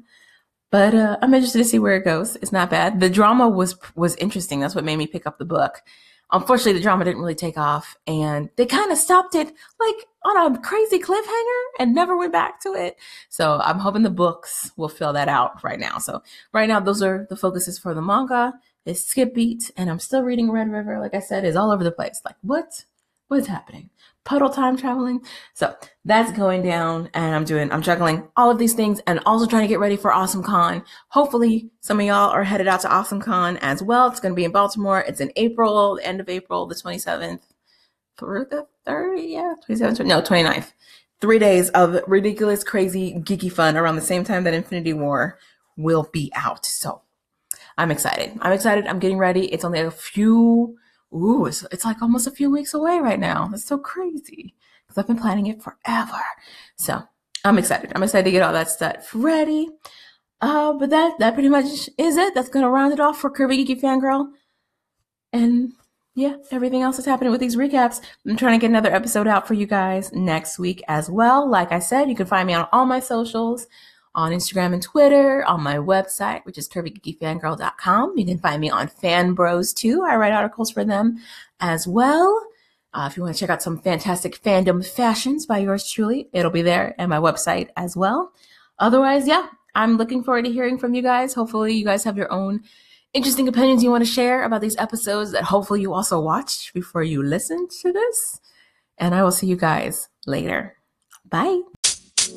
But uh, I'm interested to see where it goes. It's not bad. The drama was was interesting. That's what made me pick up the book unfortunately the drama didn't really take off and they kind of stopped it like on a crazy cliffhanger and never went back to it. So i'm hoping the books will fill that out right now. So right now those are the focuses for the manga. It's skip beat and i'm still reading red river like i said is all over the place. Like what what's happening puddle time traveling. So that's going down and I'm doing, I'm juggling all of these things and also trying to get ready for Awesome Con. Hopefully some of y'all are headed out to Awesome Con as well. It's going to be in Baltimore. It's in April, the end of April, the 27th through the 30th, yeah, 27th, no, 29th. Three days of ridiculous, crazy, geeky fun around the same time that Infinity War will be out. So I'm excited. I'm excited. I'm getting ready. It's only a few ooh, it's, it's like almost a few weeks away right now. That's so crazy because I've been planning it forever. So I'm excited. I'm excited to get all that stuff ready. Uh, but that that pretty much is it. That's gonna round it off for Curvy Geeky Fangirl. And yeah, everything else that's happening with these recaps. I'm trying to get another episode out for you guys next week as well. Like I said, you can find me on all my socials on Instagram and Twitter, on my website, which is curvygeekyfangirl.com. You can find me on Fan Bros too. I write articles for them as well. Uh, if you want to check out some fantastic fandom fashions by yours truly, it'll be there and my website as well. Otherwise, yeah, I'm looking forward to hearing from you guys. Hopefully, you guys have your own interesting opinions you want to share about these episodes that hopefully you also watched before you listen to this. And I will see you guys later. Bye.